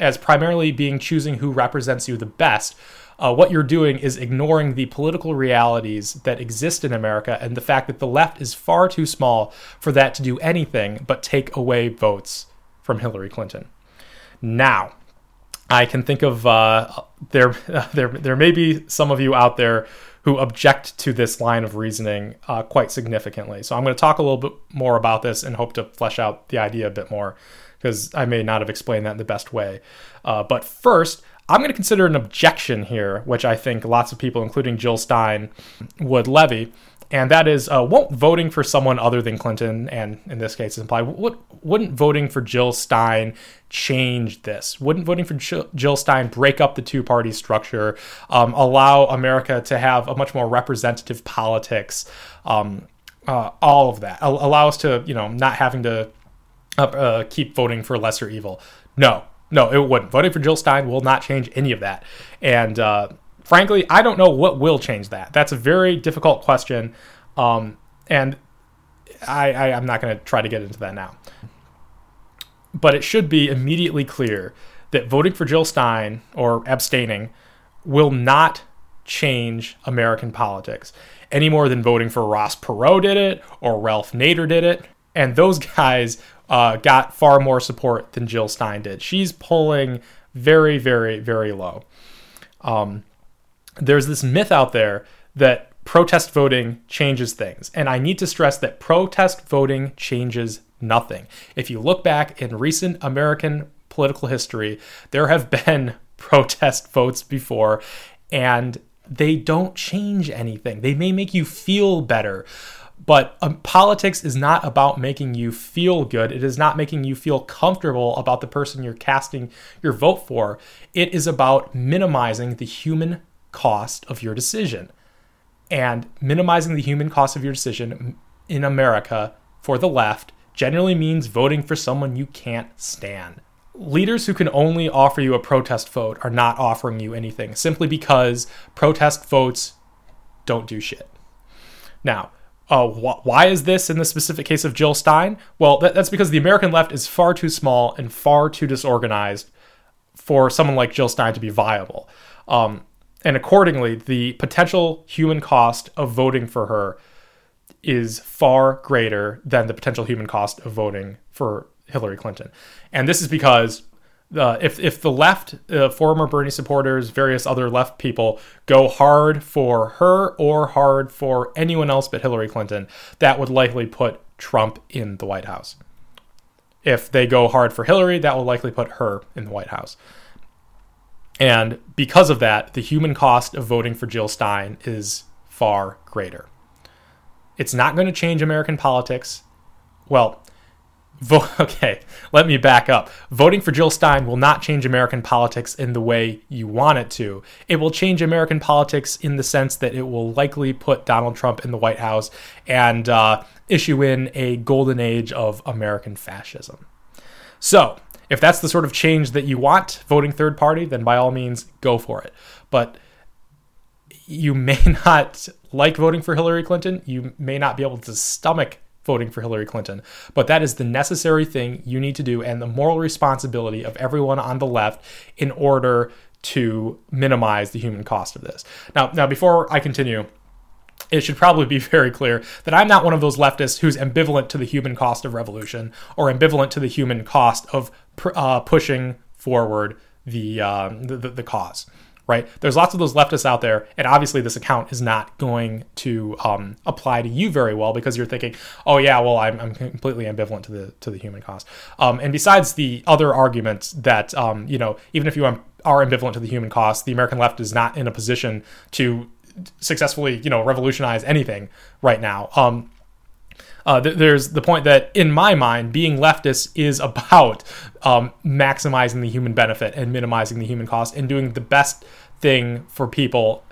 as primarily being choosing who represents you the best, uh, what you're doing is ignoring the political realities that exist in America and the fact that the left is far too small for that to do anything but take away votes from Hillary Clinton. Now, I can think of uh, there, there, there may be some of you out there who object to this line of reasoning uh, quite significantly. So I'm going to talk a little bit more about this and hope to flesh out the idea a bit more because I may not have explained that in the best way. Uh, but first, I'm going to consider an objection here, which I think lots of people, including Jill Stein, would levy. And that is, uh, won't voting for someone other than Clinton, and in this case, imply, would, wouldn't voting for Jill Stein change this? Wouldn't voting for Jill Stein break up the two party structure, um, allow America to have a much more representative politics, um, uh, all of that, allow us to, you know, not having to uh, uh keep voting for lesser evil? No, no, it wouldn't. Voting for Jill Stein will not change any of that. And uh, frankly, I don't know what will change that. That's a very difficult question. Um, and I, I, I'm not going to try to get into that now. But it should be immediately clear that voting for Jill Stein or abstaining will not change American politics any more than voting for Ross Perot did it or Ralph Nader did it. And those guys uh, got far more support than Jill Stein did. She's polling very, very, very low. Um, there's this myth out there that protest voting changes things. And I need to stress that protest voting changes nothing. If you look back in recent American political history, there have been protest votes before, and they don't change anything. They may make you feel better, but um, politics is not about making you feel good. It is not making you feel comfortable about the person you're casting your vote for. It is about minimizing the human cost of your decision. And minimizing the human cost of your decision in America for the left generally means voting for someone you can't stand. Leaders who can only offer you a protest vote are not offering you anything simply because protest votes don't do shit. Now, uh, wh- why is this in the specific case of Jill Stein? Well, that, that's because the American left is far too small and far too disorganized for someone like Jill Stein to be viable. Um, and accordingly, the potential human cost of voting for her is far greater than the potential human cost of voting for Hillary Clinton. And this is because uh, if if the left, uh, former Bernie supporters, various other left people go hard for her or hard for anyone else but Hillary Clinton, that would likely put Trump in the White House. If they go hard for Hillary, that will likely put her in the White House. And because of that, the human cost of voting for Jill Stein is far greater. It's not going to change American politics. Well, vo- okay, let me back up. Voting for Jill Stein will not change American politics in the way you want it to. It will change American politics in the sense that it will likely put Donald Trump in the White House and uh, issue in a golden age of American fascism. So, if that's the sort of change that you want, voting third party, then by all means go for it. But you may not like voting for Hillary Clinton. You may not be able to stomach voting for Hillary Clinton. But that is the necessary thing you need to do and the moral responsibility of everyone on the left in order to minimize the human cost of this. Now, now before I continue, it should probably be very clear that I'm not one of those leftists who's ambivalent to the human cost of revolution or ambivalent to the human cost of uh, pushing forward the, uh, the, the cause right? There's lots of those leftists out there, and obviously this account is not going to um, apply to you very well because you're thinking, oh yeah, well I'm, I'm completely ambivalent to the to the human cost. Um, and besides the other arguments that um, you know, even if you are ambivalent to the human cost, the American left is not in a position to successfully you know revolutionize anything right now. Uh, th- there's the point that, in my mind, being leftist is about um, maximizing the human benefit and minimizing the human cost and doing the best thing for people.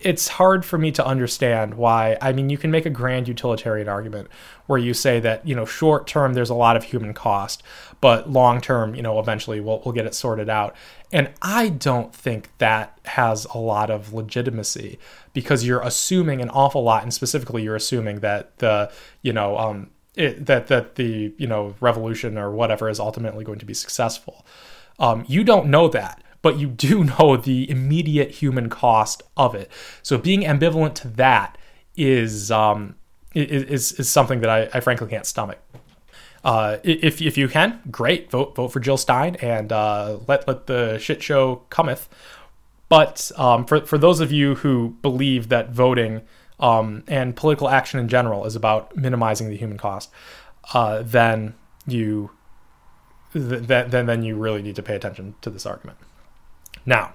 It's hard for me to understand why. I mean, you can make a grand utilitarian argument where you say that, you know, short term there's a lot of human cost, but long term, you know, eventually we'll, we'll get it sorted out. And I don't think that has a lot of legitimacy because you're assuming an awful lot, and specifically you're assuming that the, you know, um, it, that that the you know revolution or whatever is ultimately going to be successful. Um, you don't know that, but you do know the immediate human cost of it. So being ambivalent to that is um, is, is something that I, I frankly can't stomach. Uh, if if you can, great, vote vote for Jill Stein and uh, let let the shit show cometh. But um, for for those of you who believe that voting um, and political action in general is about minimizing the human cost, uh, then you th- then then you really need to pay attention to this argument. Now,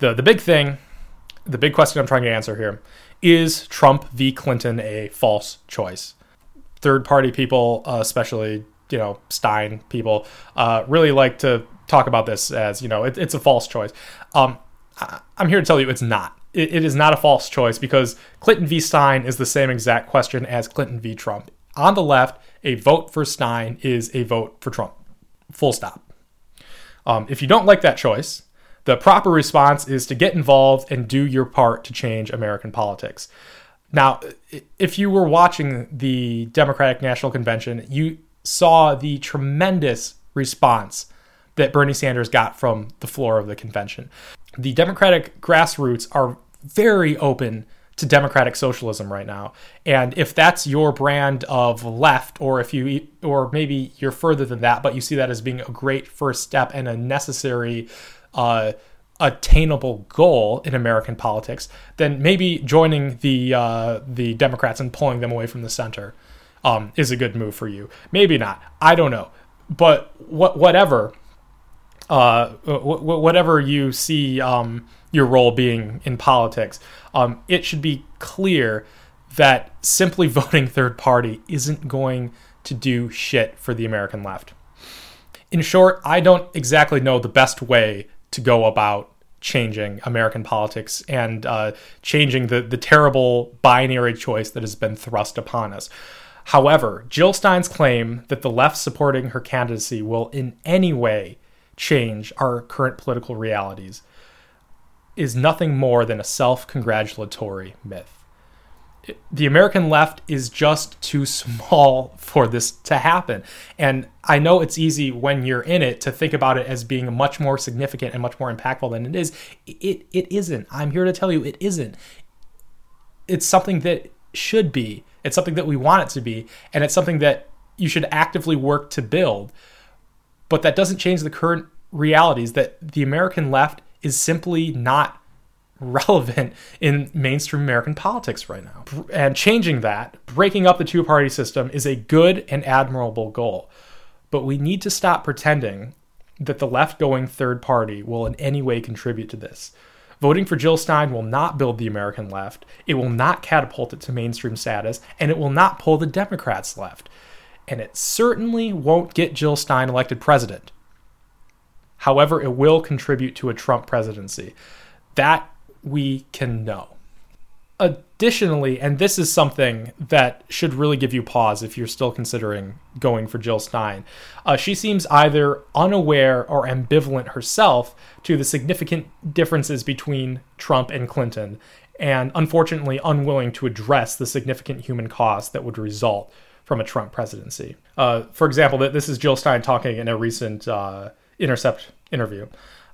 the the big thing, the big question I'm trying to answer here is Trump v. Clinton a false choice? Third party people, uh, especially you know Stein people, uh, really like to talk about this as you know it, it's a false choice. Um, I, am here to tell you it's not. It, it is not a false choice because Clinton v. Stein is the same exact question as Clinton v. Trump. On the left, a vote for Stein is a vote for Trump. Full stop. Um, if you don't like that choice, the proper response is to get involved and do your part to change American politics. Now, if you were watching the Democratic National Convention, you saw the tremendous response that Bernie Sanders got from the floor of the convention. The Democratic grassroots are very open to democratic socialism right now. And if that's your brand of left or if you or maybe you're further than that, but you see that as being a great first step and a necessary uh, attainable goal in American politics, then maybe joining the uh, the Democrats and pulling them away from the center um, is a good move for you. Maybe not. I don't know. But what whatever uh, whatever you see um, your role being in politics, um, it should be clear that simply voting third party isn't going to do shit for the American left. In short, I don't exactly know the best way to go about changing American politics and uh, changing the, the terrible binary choice that has been thrust upon us. However, Jill Stein's claim that the left supporting her candidacy will in any way change our current political realities is nothing more than a self congratulatory myth the American left is just too small for this to happen. And I know it's easy when you're in it to think about it as being much more significant and much more impactful than it is. It it isn't. I'm here to tell you it isn't. It's something that should be. It's something that we want it to be, and it's something that you should actively work to build. But that doesn't change the current realities that the American left is simply not relevant in mainstream American politics right now. And changing that, breaking up the two party system, is a good and admirable goal. But we need to stop pretending that the left going third party will in any way contribute to this. Voting for Jill Stein will not build the American left, it will not catapult it to mainstream status, and it will not pull the Democrats left. And it certainly won't get Jill Stein elected president. However, it will contribute to a Trump presidency. That we can know. Additionally, and this is something that should really give you pause if you're still considering going for Jill Stein, uh, she seems either unaware or ambivalent herself to the significant differences between Trump and Clinton, and unfortunately unwilling to address the significant human cost that would result from a Trump presidency. Uh, for example, this is Jill Stein talking in a recent uh, Intercept interview.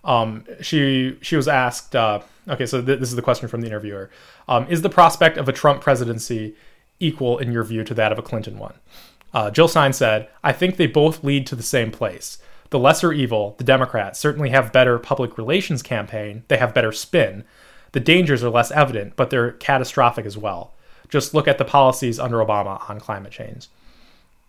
Um, she she was asked. Uh, okay, so th- this is the question from the interviewer: um, Is the prospect of a Trump presidency equal, in your view, to that of a Clinton one? Uh, Jill Stein said, "I think they both lead to the same place. The lesser evil, the Democrats, certainly have better public relations campaign. They have better spin. The dangers are less evident, but they're catastrophic as well. Just look at the policies under Obama on climate change."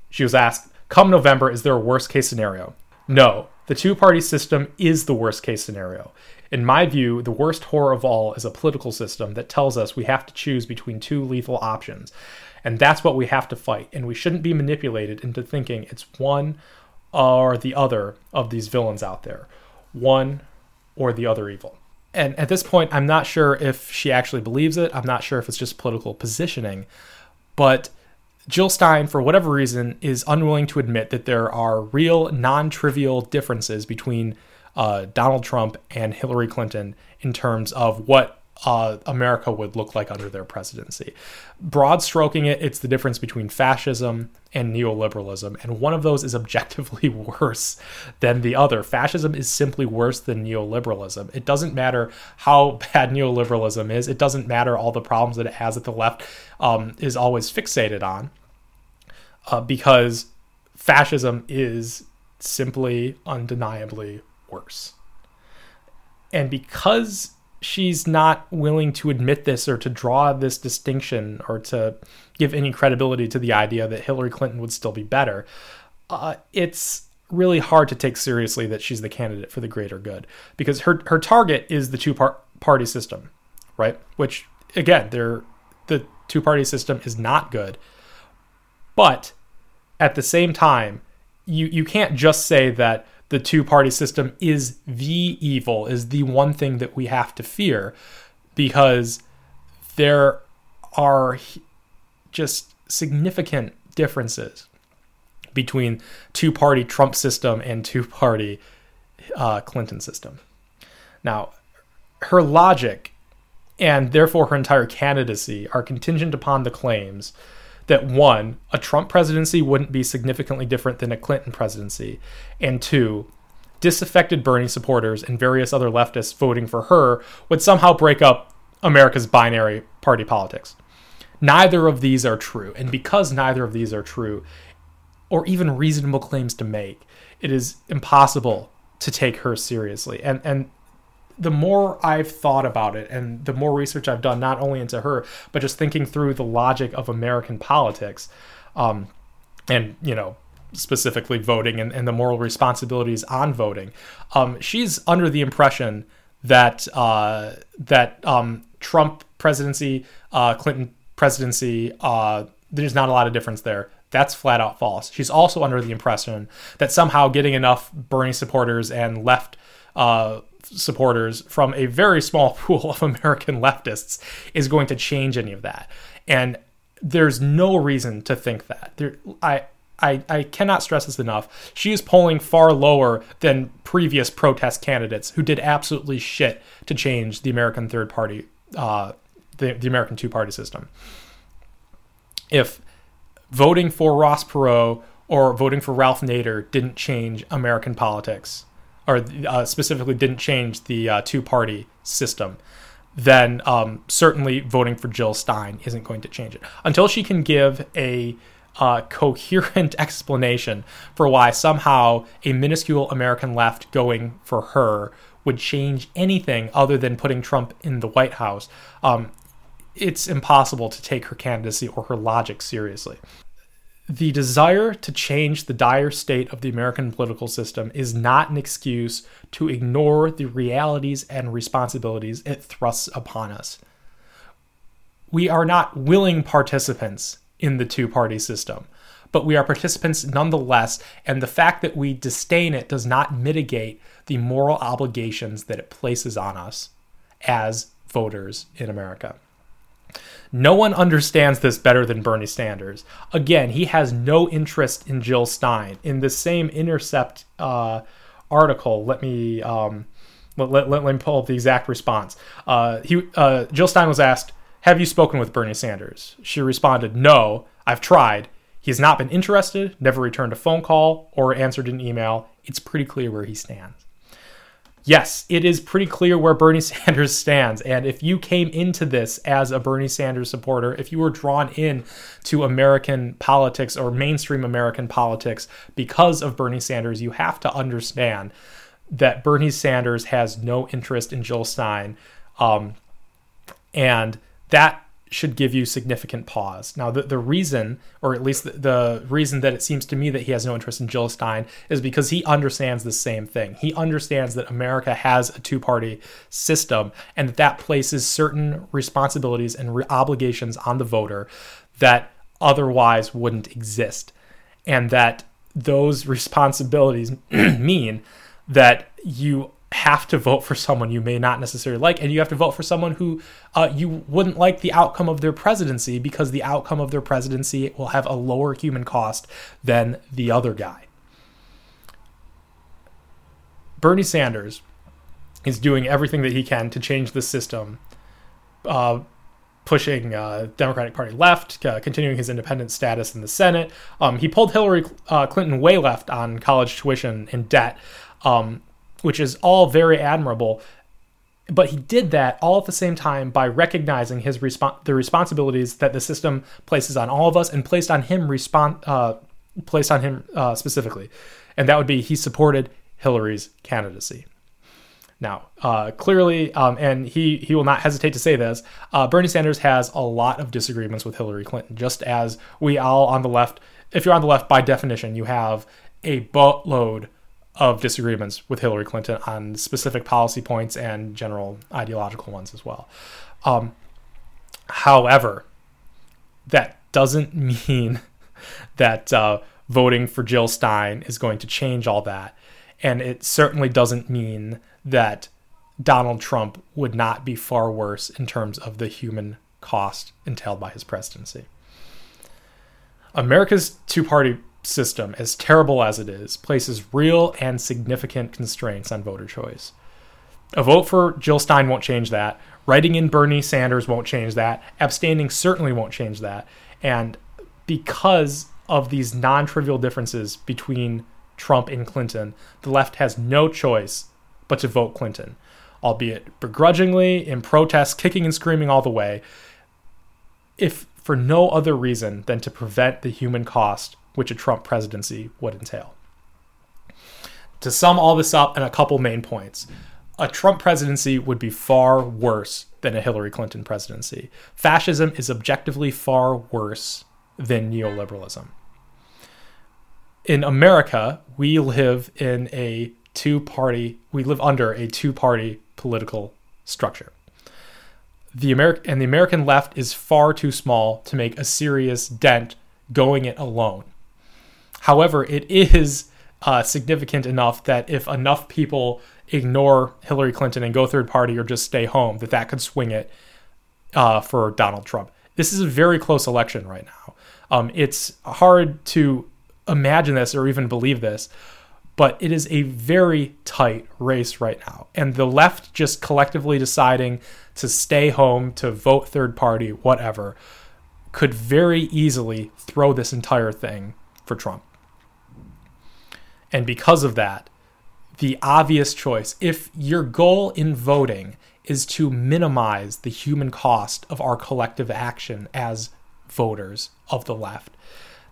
She was asked, "Come November, is there a worst case scenario?" No, the two party system is the worst case scenario. In my view, the worst horror of all is a political system that tells us we have to choose between two lethal options. And that's what we have to fight. And we shouldn't be manipulated into thinking it's one or the other of these villains out there. One or the other evil. And at this point, I'm not sure if she actually believes it. I'm not sure if it's just political positioning. But Jill Stein, for whatever reason, is unwilling to admit that there are real, non trivial differences between uh, Donald Trump and Hillary Clinton in terms of what uh, America would look like under their presidency. Broad stroking it, it's the difference between fascism and neoliberalism, and one of those is objectively worse than the other. Fascism is simply worse than neoliberalism. It doesn't matter how bad neoliberalism is, it doesn't matter all the problems that it has that the left um, is always fixated on, uh, because fascism is simply undeniably worse. And because she's not willing to admit this or to draw this distinction or to give any credibility to the idea that Hillary Clinton would still be better, uh, it's really hard to take seriously that she's the candidate for the greater good because her her target is the two part party system, right? Which again, the two party system is not good, but at the same time, you you can't just say that the two party system is the evil, is the one thing that we have to fear because there are just significant differences between two party Trump system and two party uh, Clinton system. Now, her logic and therefore her entire candidacy are contingent upon the claims that one, a Trump presidency wouldn't be significantly different than a Clinton presidency, and two, disaffected Bernie supporters and various other leftists voting for her would somehow break up America's binary party politics. Neither of these are true, and because neither of these are true, or even reasonable claims to make, it is impossible to take her seriously. And and the more I've thought about it and the more research I've done, not only into her, but just thinking through the logic of American politics, um, and, you know, specifically voting and, and the moral responsibilities on voting, um, she's under the impression that, uh, that um, Trump presidency, uh, Clinton presidency, uh, there's not a lot of difference there. That's flat out false. She's also under the impression that somehow getting enough Bernie supporters and left uh, supporters from a very small pool of American leftists is going to change any of that. And there's no reason to think that. There, I, I, I cannot stress this enough. She is polling far lower than previous protest candidates who did absolutely shit to change the American third party, uh, the, the American two party system. If voting for Ross Perot or voting for Ralph Nader didn't change American politics, or uh, specifically didn't change the uh, two party system, then um, certainly voting for Jill Stein isn't going to change it. Until she can give a uh, coherent explanation for why somehow a minuscule American left going for her would change anything other than putting Trump in the White House. Um, it's impossible to take her candidacy or her logic seriously. The desire to change the dire state of the American political system is not an excuse to ignore the realities and responsibilities it thrusts upon us. We are not willing participants in the two party system, but we are participants nonetheless, and the fact that we disdain it does not mitigate the moral obligations that it places on us as voters in America. No one understands this better than Bernie Sanders. Again, he has no interest in Jill Stein. In the same Intercept uh, article, let me um, let, let, let, me pull up the exact response. Uh, he, uh, Jill Stein was asked, Have you spoken with Bernie Sanders? She responded, No, I've tried. He has not been interested, never returned a phone call, or answered an email. It's pretty clear where he stands yes, it is pretty clear where Bernie Sanders stands. And if you came into this as a Bernie Sanders supporter, if you were drawn in to American politics or mainstream American politics because of Bernie Sanders, you have to understand that Bernie Sanders has no interest in Jill Stein. Um, and that should give you significant pause. Now, the, the reason, or at least the, the, reason that it seems to me that he has no interest in Jill Stein, is because he understands the same thing. He understands that America has a two party system and that that places certain responsibilities and re- obligations on the voter that otherwise wouldn't exist. And that those responsibilities mean that you have to vote for someone you may not necessarily like, and you have to vote for someone who uh, you wouldn't like the outcome of their presidency because the outcome of their presidency will have a lower human cost than the other guy. Bernie Sanders is doing everything that he can to change the system, uh, pushing uh, Democratic Party left, uh, continuing his independent status in the Senate. Um, he pulled Hillary uh, Clinton way left on college tuition and debt. Um, which is all very admirable. But he did that all at the same time by recognizing his respo- the responsibilities that the system places on all of us and placed on him respond uh, placed on him uh, specifically, and that would be he supported Hillary's candidacy. Now, uh, clearly, um, and he he will not hesitate to say this, uh, Bernie Sanders has a lot of disagreements with Hillary Clinton, just as we all on the left. If you're on the left, by definition, you have a boatload of disagreements with Hillary Clinton on specific policy points and general ideological ones as well. Um, however, that doesn't mean that uh, voting for Jill Stein is going to change all that. And it certainly doesn't mean that Donald Trump would not be far worse in terms of the human cost entailed by his presidency. America's two party system, as terrible as it is, places real and significant constraints on voter choice. A vote for Jill Stein won't change that. Writing in Bernie Sanders won't change that. Abstaining certainly won't change that. And because of these non trivial differences between Trump and Clinton, the left has no choice but to vote Clinton, albeit begrudgingly, in protest, kicking and screaming all the way, if for no other reason than to prevent the human cost which a Trump presidency would entail. To sum all this up in a couple main points, a Trump presidency would be far worse than a Hillary Clinton presidency. Fascism is objectively far worse than neoliberalism. In America, we live in a two party, we live under a two party political structure. The Ameri- and the American left is far too small to make a serious dent going it alone. However, it is uh, significant enough that if enough people ignore Hillary Clinton and go third party or just stay home, that that could swing it uh, for Donald Trump. This is a very close election right now. Um, it's hard to imagine this or even believe this, but it is a very tight race right now. And the left just collectively deciding to stay home, to vote third party, whatever, could very easily throw this entire thing for Trump. And because of that, the obvious choice, if your goal in voting is to minimize the human cost of our collective action as voters of the left,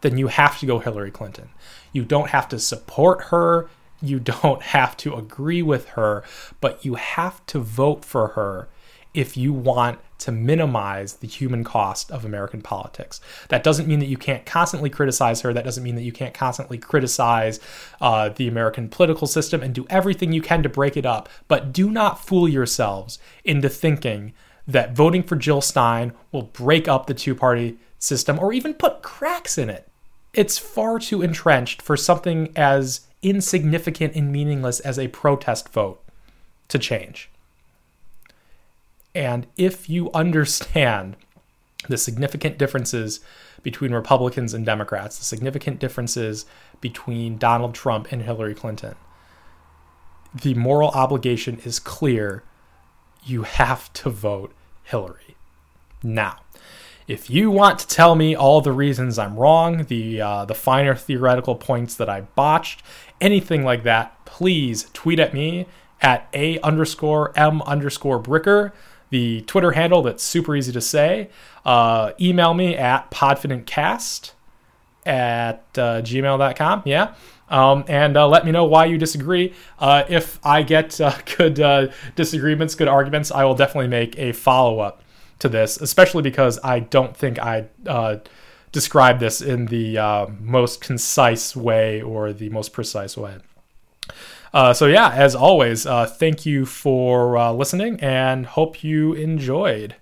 then you have to go Hillary Clinton. You don't have to support her. You don't have to agree with her, but you have to vote for her if you want to minimize the human cost of American politics. That doesn't mean that you can't constantly criticize her. That doesn't mean that you can't constantly criticize uh, the American political system and do everything you can to break it up. But do not fool yourselves into thinking that voting for Jill Stein will break up the two party system or even put cracks in it. It's far too entrenched for something as insignificant and meaningless as a protest vote to change. And if you understand the significant differences between Republicans and Democrats, the significant differences between Donald Trump and Hillary Clinton, the moral obligation is clear. You have to vote Hillary. Now, if you want to tell me all the reasons I'm wrong, the uh, the finer theoretical points that I botched, anything like that, please tweet at me at a underscore m underscore bricker the Twitter handle that's super easy to say. Uh, email me at podfidentcast at uh, gmail.com. Yeah. Um, and uh, let me know why you disagree. Uh, if I get uh, good uh, disagreements, good arguments, I will definitely make a follow up to this, especially because I don't think I describe this in the most concise way or the most precise way. Uh, so, yeah, as always, uh, thank you for uh, listening and hope you enjoyed.